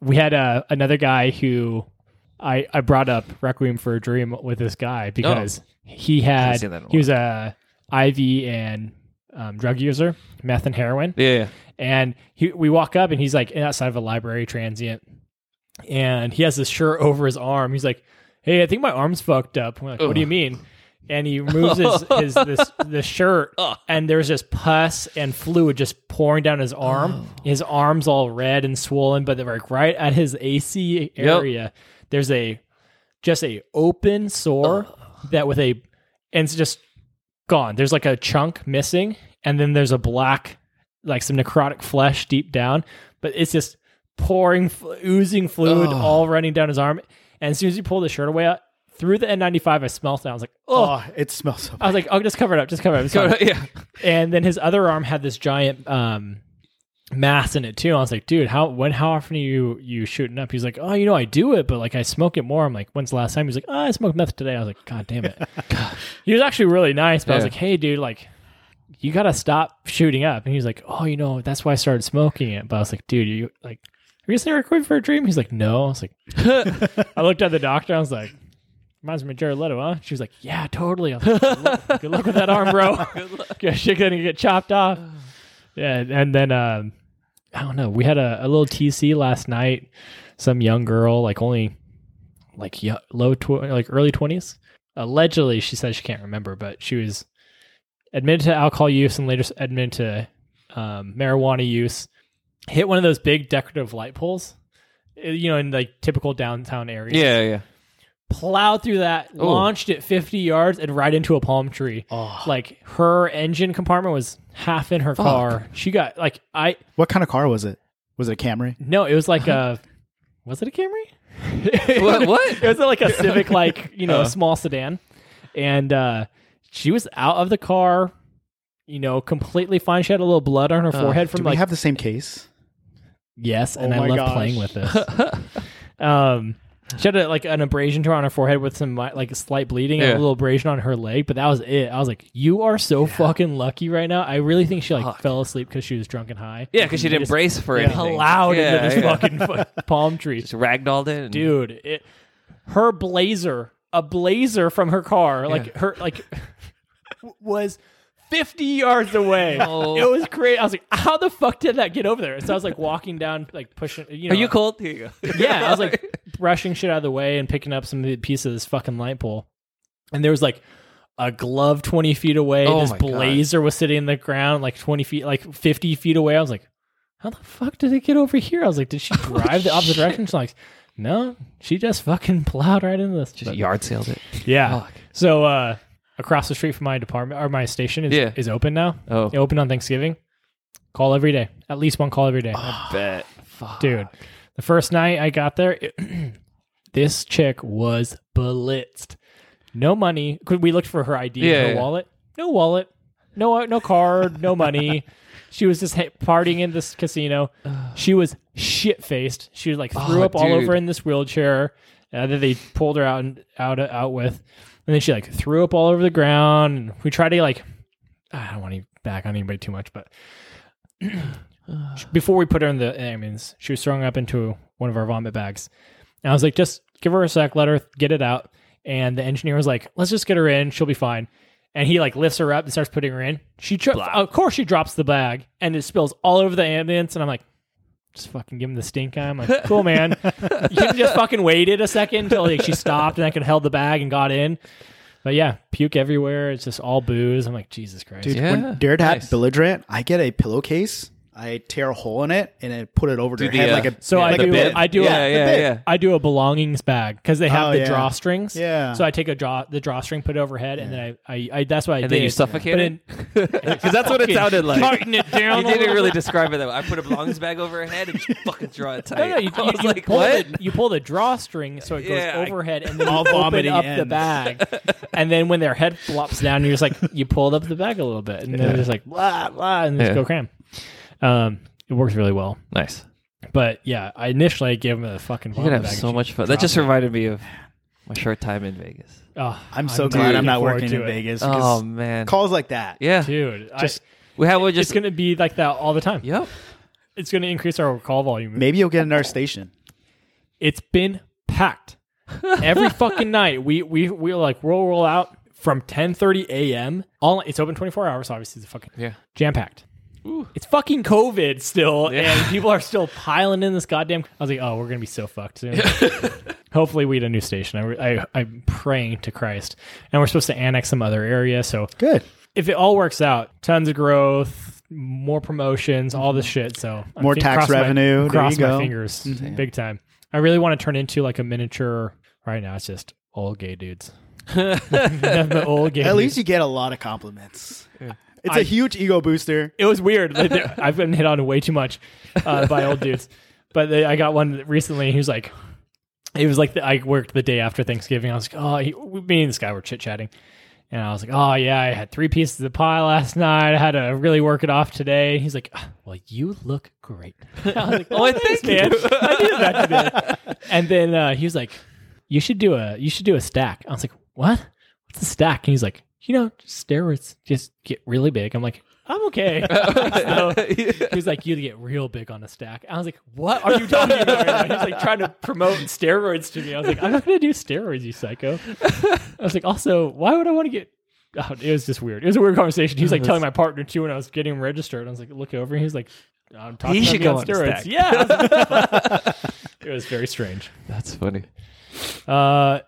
we had uh, another guy who I I brought up Requiem for a Dream with this guy because he had he was a IV and um, drug user, meth and heroin, Yeah, yeah. and he we walk up and he's like outside of a library transient, and he has this shirt over his arm. He's like, "Hey, I think my arm's fucked up." Like, "What do you mean?" And he removes his, his <laughs> this the shirt, and there's just pus and fluid just pouring down his arm. His arm's all red and swollen, but they're like right at his AC area, there's a just a open sore that with a and it's just gone. There's like a chunk missing, and then there's a black, like some necrotic flesh deep down, but it's just pouring, oozing fluid all running down his arm. And as soon as you pull the shirt away, uh, through the N95, I smelled it. I was like, oh. Oh, it smells so I was like, oh, just cover it up, just cover it up. <laughs> It's fine. yeah. And then his other arm had this giant um, mass in it too. I was like, dude, how when how often are you you shooting up? He's like, oh, you know, I do it, but like I smoke it more. I'm like, when's the last time? He's like, oh, I smoked meth today. I was like, god damn it. <laughs> he was actually really nice, but I was like, hey, dude, like. You gotta stop shooting up, and he's like, "Oh, you know, that's why I started smoking it." But I was like, "Dude, you like, are you saying Requiem for a Dream?" He's like, "No." I was like, <laughs> I looked at the doctor. I was like, Reminds me of Jared Leto, huh? She was like, "Yeah, totally." Like, good, luck, good luck with that arm, bro. <laughs> good luck. Shit gonna get chopped off. Yeah, and then um, I don't know. We had a, a little TC last night. Some young girl, like only like low tw- like early twenties. Allegedly, she said she can't remember, but she was admitted to alcohol use and later admitted to um, marijuana use. Hit one of those big decorative light poles, uh, you know, in like typical downtown areas Yeah, yeah. Plowed through that, Ooh. launched it 50 yards, and right into a palm tree. Oh. Like her engine compartment was half in her car. She got like I What kind of car was it? Was it a Camry? no, it was like a was it a Camry? <laughs> What- what? <laughs> It was like a Civic, like you know, Uh. small sedan, and uh, she was out of the car. You know, completely fine. She had a little blood on her forehead Do from we like have the same case? Yes, Oh and I love gosh. playing with this. <laughs> um, she had a, like an abrasion to her on her forehead with some like a slight bleeding and a little abrasion on her leg, but that was it. I was like, "You are so fucking lucky right now." I really think she like Fuck. fell asleep because she was drunk and high. Yeah, because she didn't just brace for yeah. anything. Plowed yeah, into this yeah. fucking <laughs> palm tree, Just ragdolled it. And, dude. It, her blazer, a blazer from her car, like her like <laughs> was. 50 yards away. <laughs> No. It was crazy. I was like, how the fuck did that get over there? So I was like walking down, like pushing, you know. Are you cold? Here you go. Yeah, I was like brushing shit out of the way and picking up some of the pieces of this fucking light pole. And there was like a glove 20 feet away. Oh this my God. blazer was sitting in the ground like 20 feet, like 50 feet away. I was like, how the fuck did it get over here? I was like, did she <laughs> drive the opposite direction? She's like, no, she just fucking <laughs> plowed right into this. Just But- yard sailed it. yeah. Fuck. So, uh, across the street from my department or my station is, Yeah. is open now. Oh, It opened on Thanksgiving. Call every day. At least one call every day. I bet. Fuck. Dude, the first night I got there, <clears throat> this chick was blitzed. No money. We looked for her ID, Yeah, her yeah. wallet. No wallet. No no card. No money. <laughs> She was just partying in this casino. <sighs> She was shit faced. She was like threw Oh, up all over in this wheelchair uh, that they pulled her out and out out with, and then she like threw up all over the ground. And we tried to like, I don't want to back on anybody too much, but <clears throat> before we put her in the ambulance, she was throwing up into one of our vomit bags. And I was like, just give her a sec, let her get it out. And the engineer was like, let's just get her in. She'll be fine. And he like lifts her up and starts putting her in. She, dro- of course, she drops the bag and it spills all over the ambulance. And I'm like, just fucking give him the stink eye. I'm like, <laughs> cool, man. you could just fucking waited a second until like she stopped and I could held the bag and got in. But yeah, puke everywhere. It's just all booze. I'm like, Jesus Christ. Dude, Yeah, when Jared had nice. belligerent, I get a pillowcase, I tear a hole in it, and I put it over to Do her the, head uh, like a So Yeah, I like do. a bib. I do. Yeah, a, yeah, bib. yeah. I do a belongings bag because they have Oh, the yeah. drawstrings. Yeah. So I take a draw the drawstring, put it overhead, and then I, I, I that's what I And did. then you suffocate yeah. <laughs> because that's what it sounded like. Tighten it down. You didn't really describe it that way. I put a belongings bag over her head and just fucking draw it tight. No, no, you, <laughs> I you, was you like, pull what? The, you pull the drawstring so it goes Yeah, overhead, and <laughs> then All you open vomiting up the ends. bag, and then when their head flops down, you're just like you pulled up the bag a little bit, and then they're just like blah blah, and just go cram. Um, it works really well, Nice. but yeah, I initially gave him a fucking You're gonna have so much fun. That just reminded me of My short time in Vegas. Oh, I'm so looking glad I'm not working in it. Vegas. Oh man. calls like that. yeah. dude. Just- I, We have we it's just. going to be like that all the time. Yep. It's going to increase our call volume. Maybe you'll get another station. It's been packed every <laughs> fucking night. We we we like roll roll out from 10:30 a.m. All it's open 24 hours. Obviously, it's fucking Yeah. jam packed. It's fucking COVID still, Yeah. and people are still piling in this goddamn. I was like, oh, we're gonna be so fucked soon. <laughs> Hopefully, we get a new station. I, I I'm praying to Christ, and we're supposed to annex some other area. So Good. if it all works out, tons of growth, more promotions, all this shit. So I'm More tax cross my- revenue. There cross you my go. fingers, mm-hmm. big time. I really want to turn into like a miniature. Right now, it's just old gay dudes. <laughs> <laughs> Old gay At least you get a lot of compliments. It's I- a huge ego booster. it was weird. Like, <laughs> I've been hit on way too much uh, by old dudes, but they, I got one recently. He was like, it was like the, I worked the day after Thanksgiving. I was like, oh, he, me and this guy were chit chatting, and I was like, oh yeah, I had three pieces of pie last night. I had to really work it off today. He's like, "Ah, well, you look great. <laughs> I was like, oh, thanks, man. I needed that today. And then uh, he was like, you should do a you should do a stack. I was like, what? What's a stack? And he's like, you know, steroids just get really big. I'm like, I'm okay. <laughs> So, he was like, you get real big on a stack. I was like, what are you talking about? right? He's like trying to promote steroids to me. I was like, I'm not going to do steroids, you psycho. I was like, also, why would I want to get? Oh, it was just weird. It was a weird conversation. He was like telling my partner too when I was getting him registered. I was like, look over. He was like, I'm talking He about should go on steroids. Yeah. <laughs> <laughs> It was very strange. That's funny. Uh,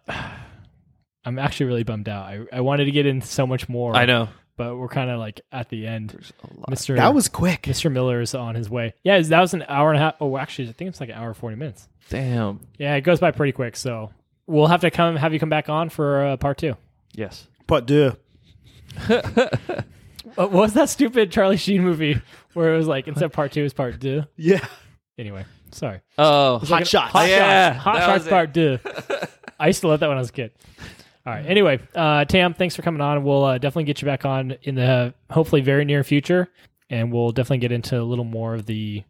I'm actually really bummed out. I, I wanted to get in so much more. I know. but we're kind of like at the end. There's a lot. Mr. That was quick. Mr. Miller is on his way. Yeah, that was an hour and a half. Oh, actually, I think it's like an hour and forty minutes. Damn. Yeah, it goes by pretty quick. So we'll have to come have you come back on for uh, part two. Yes. Part dude, <laughs> Uh, what was that stupid Charlie Sheen movie where it was like instead of part two, is part two? yeah. Anyway, sorry. Oh, Hot shots. Hot Yeah, shots. Hot that shots was it. part two. <laughs> I used to love that when I was a kid. All right. Anyway, uh, Tam, thanks for coming on. We'll uh, definitely get you back on in the hopefully very near future, and we'll definitely get into a little more of the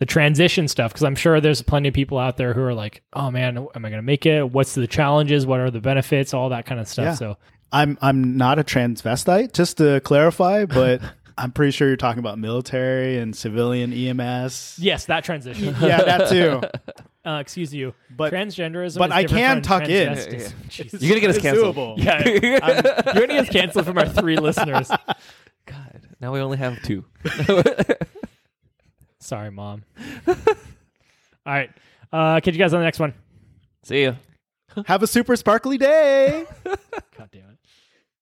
the transition stuff because I'm sure there's plenty of people out there who are like, "Oh man, am I going to make it? What's the challenges? What are the benefits? All that kind of stuff." Yeah. So I'm I'm not a transvestite, just to clarify, but <laughs> I'm pretty sure you're talking about military and civilian EMS. yes, that transition. Yeah, that too. <laughs> uh, excuse you, But- transgenderism. but is I can from tuck in. transvestis. Jesus. You're gonna get us It's canceled. doable. Yeah, I'm- you're gonna get us canceled from our three <laughs> listeners. God. Now we only have two. <laughs> Sorry, mom. <laughs> All right, uh, catch you guys on the next one. See ya. Have a super sparkly day. God damn it.